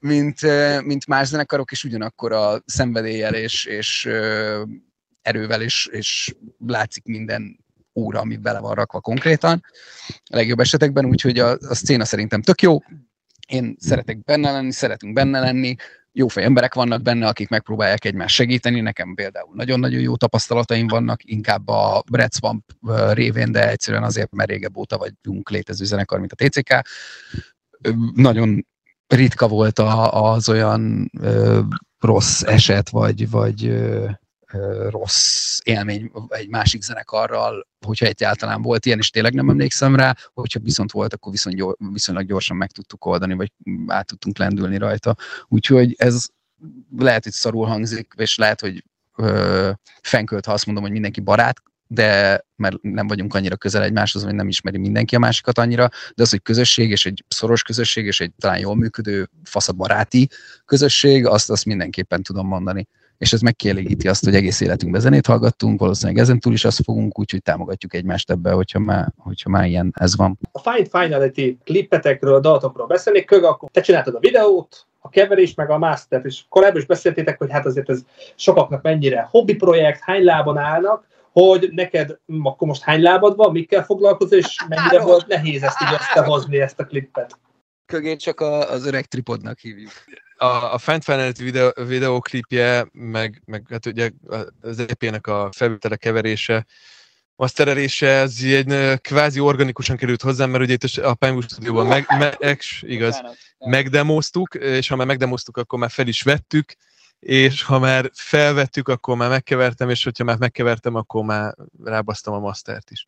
S2: Mint, mint más zenekarok, és ugyanakkor a szenvedéllyel és, és erővel, és, és látszik minden óra, ami bele van rakva konkrétan, a legjobb esetekben, úgyhogy a, a szcéna szerintem tök jó. Én szeretek benne lenni, szeretünk benne lenni, jó fej emberek vannak benne, akik megpróbálják egymást segíteni. Nekem például nagyon-nagyon jó tapasztalataim vannak, inkább a Red Swamp révén, de egyszerűen azért, mert régebb óta vagyunk létező zenekar, mint a TCK. Nagyon ritka volt a, az olyan ö, rossz eset, vagy, vagy ö, rossz élmény egy másik zenekarral, hogyha egyáltalán volt ilyen, és tényleg nem emlékszem rá, hogyha viszont volt, akkor viszont gyor, viszonylag gyorsan meg tudtuk oldani, vagy át tudtunk lendülni rajta. Úgyhogy ez lehet, hogy szarul hangzik, és lehet, hogy fenkölt, ha azt mondom, hogy mindenki barát, de mert nem vagyunk annyira közel egymáshoz, vagy nem ismeri mindenki a másikat annyira, de az, hogy közösség, és egy szoros közösség, és egy talán jól működő, faszabaráti közösség, azt, azt mindenképpen tudom mondani. És ez megkielégíti azt, hogy egész életünkben zenét hallgattunk, valószínűleg ezen túl is azt fogunk, úgyhogy támogatjuk egymást ebbe, hogyha már, hogyha már ilyen ez van.
S1: A Find Finality klippetekről, dalatokról beszélnék, Kög, akkor te csináltad a videót, a keverés, meg a mastert, és korábban is beszéltétek, hogy hát azért ez sokaknak mennyire hobbi projekt, hány lábon állnak, hogy neked akkor most hány lábad van, mikkel foglalkozol, és mennyire
S2: Három.
S1: volt nehéz ezt így összehozni, ezt a klippet.
S2: Kögén csak a, az öreg tripodnak hívjuk.
S5: a, a Fent Finality videó, videóklipje, meg, meg hát ugye az EP-nek a felvétele keverése, maszterelése, ez egy kvázi organikusan került hozzám, mert ugye itt a Pinewood Studio-ban meg, meg, igaz, megdemoztuk, és ha már megdemoztuk, akkor már fel is vettük, és ha már felvettük, akkor már megkevertem, és hogyha már megkevertem, akkor már rábasztam a mastert is.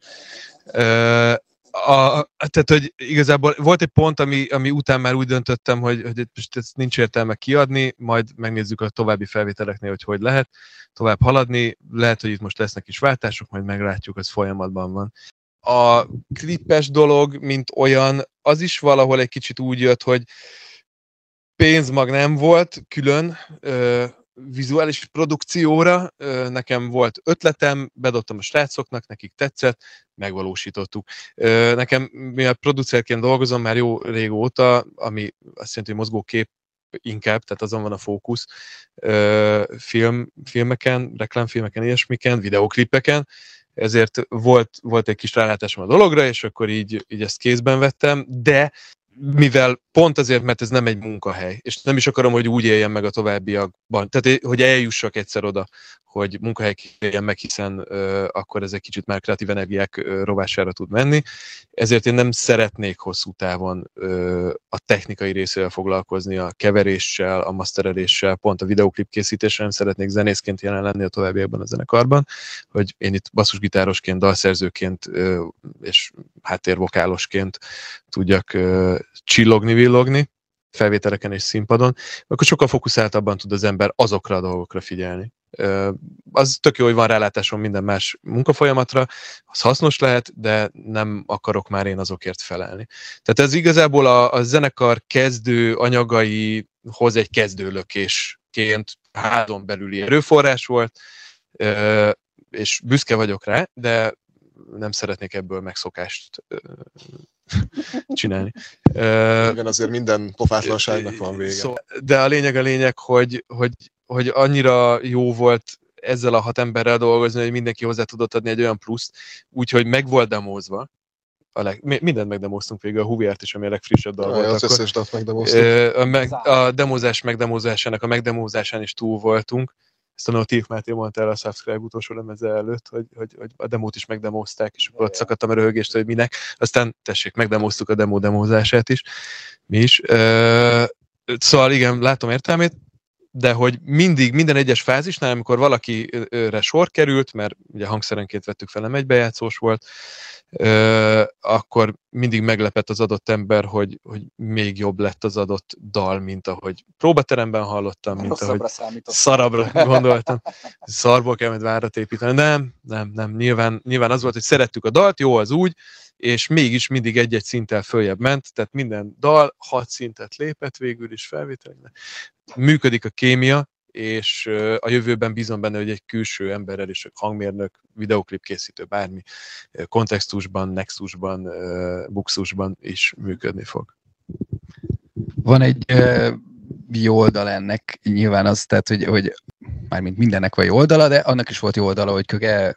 S5: A, tehát, hogy igazából volt egy pont, ami, ami után már úgy döntöttem, hogy, hogy most ezt nincs értelme kiadni, majd megnézzük a további felvételeknél, hogy hogy lehet tovább haladni. Lehet, hogy itt most lesznek is váltások, majd meglátjuk, ez folyamatban van. A klippes dolog, mint olyan, az is valahol egy kicsit úgy jött, hogy pénzmag nem volt külön ö, vizuális produkcióra. Ö, nekem volt ötletem, bedobtam a srácoknak, nekik tetszett, megvalósítottuk. Ö, nekem, mivel producerként dolgozom már jó régóta, ami azt jelenti, hogy mozgókép inkább, tehát azon van a fókusz, film, filmeken, reklámfilmeken, ilyesmiken, videoklipeken, ezért volt, volt egy kis rálátásom a dologra, és akkor így, így ezt kézben vettem, de mivel pont azért, mert ez nem egy munkahely, és nem is akarom, hogy úgy éljen meg a továbbiakban, tehát hogy eljussak egyszer oda, hogy munkahely éljen meg, hiszen uh, akkor ez egy kicsit már kreatív energiák uh, rovására tud menni, ezért én nem szeretnék hosszú távon uh, a technikai részével foglalkozni, a keveréssel, a mastereléssel, pont a videoklip készítéssel nem szeretnék zenészként jelen lenni a továbbiakban a zenekarban, hogy én itt basszusgitárosként, dalszerzőként uh, és háttérvokálosként tudjak csillogni, villogni, felvételeken és színpadon, akkor sokkal fókuszáltabban tud az ember azokra a dolgokra figyelni. Az tök jó, hogy van rálátásom minden más munkafolyamatra, az hasznos lehet, de nem akarok már én azokért felelni. Tehát ez igazából a, a zenekar kezdő anyagaihoz egy kezdőlökésként házon belüli erőforrás volt, és büszke vagyok rá, de nem szeretnék ebből megszokást csinálni.
S3: Igen, azért minden pofátlanságnak van vége. Szó,
S5: de a lényeg a lényeg, hogy, hogy, hogy annyira jó volt ezzel a hat emberrel dolgozni, hogy mindenki hozzá tudott adni egy olyan pluszt, úgyhogy meg volt demózva, a leg, mindent megdemoztunk végül, a Huviert is, ami a legfrissebb dal volt.
S3: Az összes dalt megdemoztunk.
S5: A, meg, a demozás megdemózásának, a megdemózásán is túl voltunk, ezt a Notif Máté mondta el a Subscribe utolsó lemeze előtt, hogy, hogy, hogy a demót is megdemozták, és akkor ott szakadtam a röhögést, hogy minek. Aztán tessék, megdemoztuk a demo demózását is, mi is. Szóval igen, látom értelmét, de hogy mindig, minden egyes fázisnál, amikor valakire sor került, mert ugye hangszerenként vettük fel, nem egybejátszós volt, akkor mindig meglepett az adott ember, hogy, hogy még jobb lett az adott dal, mint ahogy próbateremben hallottam, mint Rosszabbra ahogy számított. szarabra gondoltam. Szarból kell majd várat építeni. Nem, nem, nem. Nyilván, nyilván az volt, hogy szerettük a dalt, jó az úgy, és mégis mindig egy-egy szinttel följebb ment, tehát minden dal hat szintet lépett végül is felvételnek. Működik a kémia, és a jövőben bízom benne, hogy egy külső emberrel is, hangmérnök, videoklip készítő, bármi kontextusban, nexusban, buxusban is működni fog.
S2: Van egy jó oldal ennek, nyilván az, tehát, hogy, hogy mármint mindennek van jó oldala, de annak is volt jó oldala, hogy Köge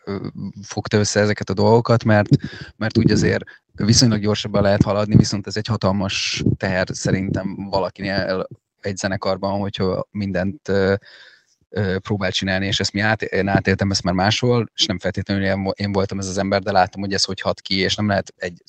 S2: fogta össze ezeket a dolgokat, mert, mert úgy azért viszonylag gyorsabban lehet haladni, viszont ez egy hatalmas teher szerintem valakinél egy zenekarban, hogyha mindent próbál csinálni, és ezt mi át, én átéltem ezt már máshol, és nem feltétlenül én voltam ez az ember, de láttam, hogy ez hogy hat ki, és nem lehet egy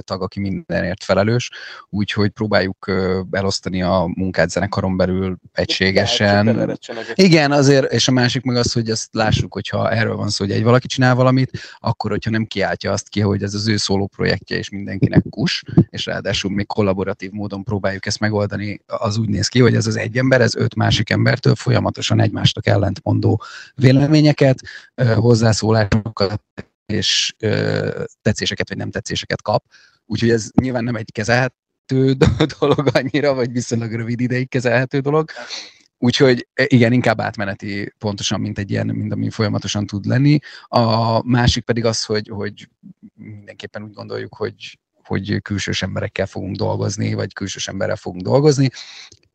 S2: tag, aki mindenért felelős, úgyhogy próbáljuk elosztani a munkát zenekaron belül egységesen. Igen, azért, és a másik meg az, hogy ezt lássuk, hogyha erről van szó, hogy egy valaki csinál valamit, akkor, hogyha nem kiáltja azt ki, hogy ez az ő szóló projektje, és mindenkinek kus, és ráadásul még kollaboratív módon próbáljuk ezt megoldani, az úgy néz ki, hogy ez az egy ember, ez öt másik embertől folyamatosan egy egymásnak ellentmondó véleményeket, hozzászólásokat és tetszéseket vagy nem tetszéseket kap. Úgyhogy ez nyilván nem egy kezelhető dolog annyira, vagy viszonylag rövid ideig kezelhető dolog. Úgyhogy e, igen, inkább átmeneti pontosan, mint egy ilyen, mint ami folyamatosan tud lenni. A másik pedig az, hogy, hogy mindenképpen úgy gondoljuk, hogy hogy külsős emberekkel fogunk dolgozni, vagy külsős emberrel fogunk dolgozni,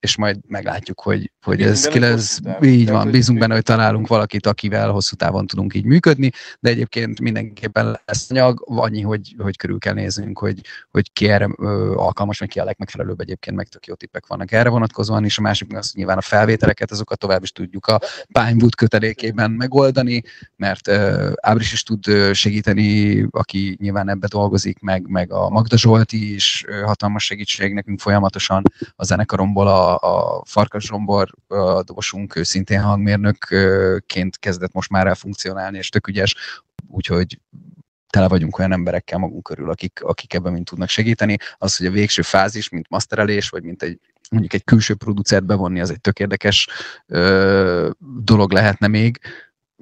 S2: és majd meglátjuk, hogy, hogy ez ki lesz. Így van, bízunk benne, hogy találunk valakit, akivel hosszú távon tudunk így működni, de egyébként mindenképpen lesz anyag, annyi, hogy, hogy körül kell néznünk, hogy, hogy ki erre ö, alkalmas, vagy ki a legmegfelelőbb. Egyébként, meg tök jó tippek vannak erre vonatkozóan, és a másik az, hogy nyilván a felvételeket, azokat tovább is tudjuk a Pinewood kötelékében megoldani, mert ö, Ábris is tud segíteni, aki nyilván ebbe dolgozik, meg, meg a Magda Zsolti is hatalmas segítség nekünk folyamatosan a zenekaromból a a, Farkas Zsombor, a dobosunk, ő hangmérnökként kezdett most már el funkcionálni, és tök ügyes, úgyhogy tele vagyunk olyan emberekkel magunk körül, akik, akik ebben mind tudnak segíteni. Az, hogy a végső fázis, mint masterelés, vagy mint egy mondjuk egy külső producert bevonni, az egy tök érdekes ö, dolog lehetne még,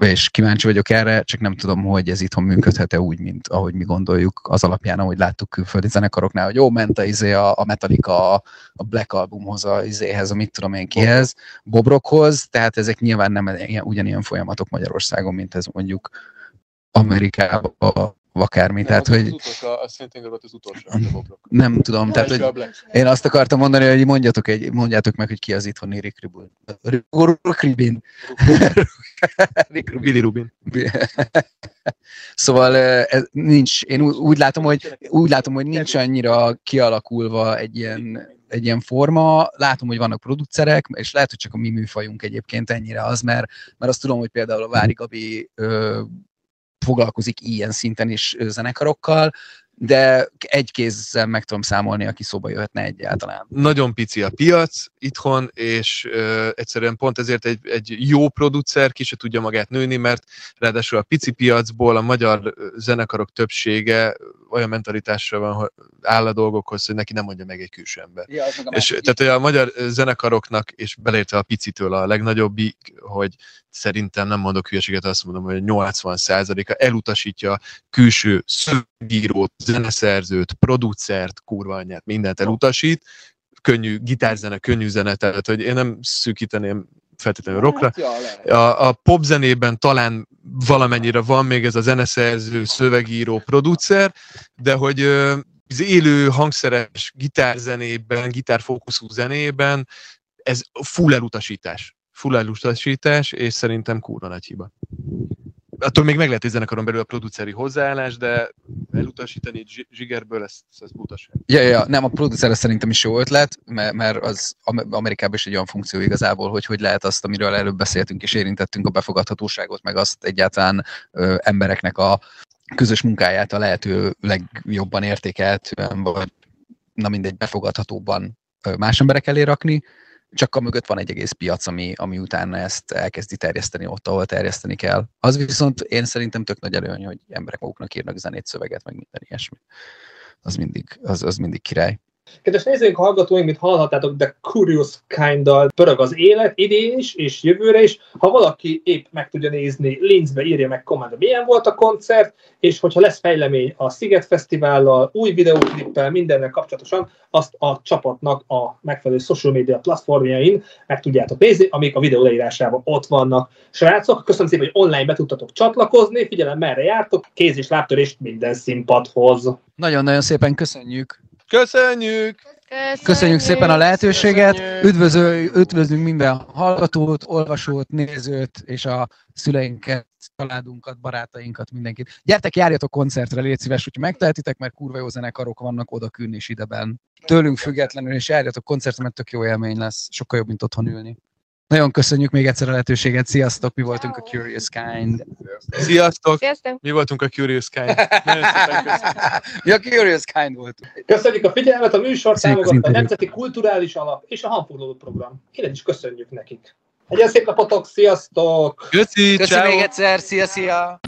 S2: és kíváncsi vagyok erre, csak nem tudom, hogy ez itthon működhet-e úgy, mint ahogy mi gondoljuk az alapján, ahogy láttuk külföldi zenekaroknál, hogy jó, ment a, izé, a, Metallica a, a Black Albumhoz, a izéhez, a mit tudom én kihez, Bobrokhoz, tehát ezek nyilván nem ilyen, ugyanilyen folyamatok Magyarországon, mint ez mondjuk Amerikában, akármi. Tehát,
S5: az
S2: hogy...
S5: Az utolsó, szintén volt az utolsó.
S2: Nem tudom. Tehát, hogy én azt akartam mondani, hogy mondjatok, egy, mondjátok meg, hogy ki az itthoni Rick Rubin. Rick Rubin.
S5: Billy Rubin.
S2: Szóval ez nincs, én úgy látom, hogy, úgy látom, hogy nincs annyira kialakulva egy ilyen, egy ilyen forma. Látom, hogy vannak producerek, és lehet, hogy csak a mi műfajunk egyébként ennyire az, mert, mert azt tudom, hogy például a Vári Gabi ö, foglalkozik ilyen szinten is zenekarokkal, de egy kézzel meg tudom számolni, aki szóba jöhetne egyáltalán.
S5: Nagyon pici a piac itthon, és ö, egyszerűen pont ezért egy, egy jó producer ki se tudja magát nőni, mert ráadásul a pici piacból a magyar zenekarok többsége olyan mentalitásra van, hogy áll a dolgokhoz, hogy neki nem mondja meg egy külső ember.
S2: Ja,
S5: És tehát hogy a magyar zenekaroknak, és beleértve a picitől a legnagyobbik, hogy szerintem nem mondok hülyeséget, azt mondom, hogy 80%-a elutasítja külső szövegírót, zeneszerzőt, producert, kurva anyját, mindent elutasít, könnyű gitárzene, könnyű zene, tehát hogy én nem szűkíteném feltétlenül rockra. A, a popzenében talán valamennyire van még ez a zeneszerző, szövegíró, producer, de hogy az élő hangszeres gitárzenében, gitárfókuszú zenében ez full elutasítás. Full elutasítás, és szerintem kurva nagy hiba. Attól még meg lehet egy zenekaron belül a produceri hozzáállás, de elutasítani zsigerből, ez, ez butaság.
S2: Ja, ja, nem, a producer szerintem is jó ötlet, mert, mert az Am- Amerikában is egy olyan funkció igazából, hogy hogy lehet azt, amiről előbb beszéltünk és érintettünk, a befogadhatóságot, meg azt egyáltalán ö, embereknek a közös munkáját a lehető legjobban értékeltően, vagy na mindegy, befogadhatóbban ö, más emberek elé rakni, csak a mögött van egy egész piac, ami, ami utána ezt elkezdi terjeszteni ott, ahol terjeszteni kell. Az viszont én szerintem tök nagy előny, hogy emberek maguknak írnak zenét, szöveget, meg minden ilyesmi. Az mindig, az, az mindig király.
S1: Kedves nézőink, hallgatóink, mint hallhattátok, de Curious kind pörög az élet idén is, és jövőre is. Ha valaki épp meg tudja nézni, Linzbe írja meg kommentbe, milyen volt a koncert, és hogyha lesz fejlemény a Sziget Fesztivállal, új videóklippel, mindennel kapcsolatosan, azt a csapatnak a megfelelő social media platformjain meg tudjátok nézni, amik a videó leírásában ott vannak. Srácok, köszönöm szépen, hogy online be tudtatok csatlakozni, figyelem merre jártok, kéz és lábtörést minden színpadhoz.
S2: Nagyon-nagyon szépen köszönjük!
S5: Köszönjük!
S2: Köszönjük szépen a lehetőséget,
S7: Köszönjük.
S2: üdvözöl, üdvözlünk minden hallgatót, olvasót, nézőt, és a szüleinket, családunkat, barátainkat, mindenkit. Gyertek, járjatok koncertre, légy szíves, hogyha megtehetitek, mert kurva jó zenekarok vannak oda külön és ideben. Tőlünk függetlenül, és járjatok koncertre, mert tök jó élmény lesz, sokkal jobb, mint otthon ülni. Nagyon köszönjük még egyszer a lehetőséget, sziasztok, mi voltunk a Curious Kind.
S5: Sziasztok!
S4: Sziasztok!
S5: Mi voltunk a Curious Kind. Nagyon szépen köszönjük.
S2: Mi a Curious Kind voltunk.
S1: Köszönjük a figyelmet, a műsor támogatta a. Nemzeti Kulturális Alap és a Hanforduló Program. Én is köszönjük nekik. Legyen szép napotok, sziasztok!
S5: Köszi,
S2: Köszönjük
S5: ciao.
S2: még egyszer, szia, szia!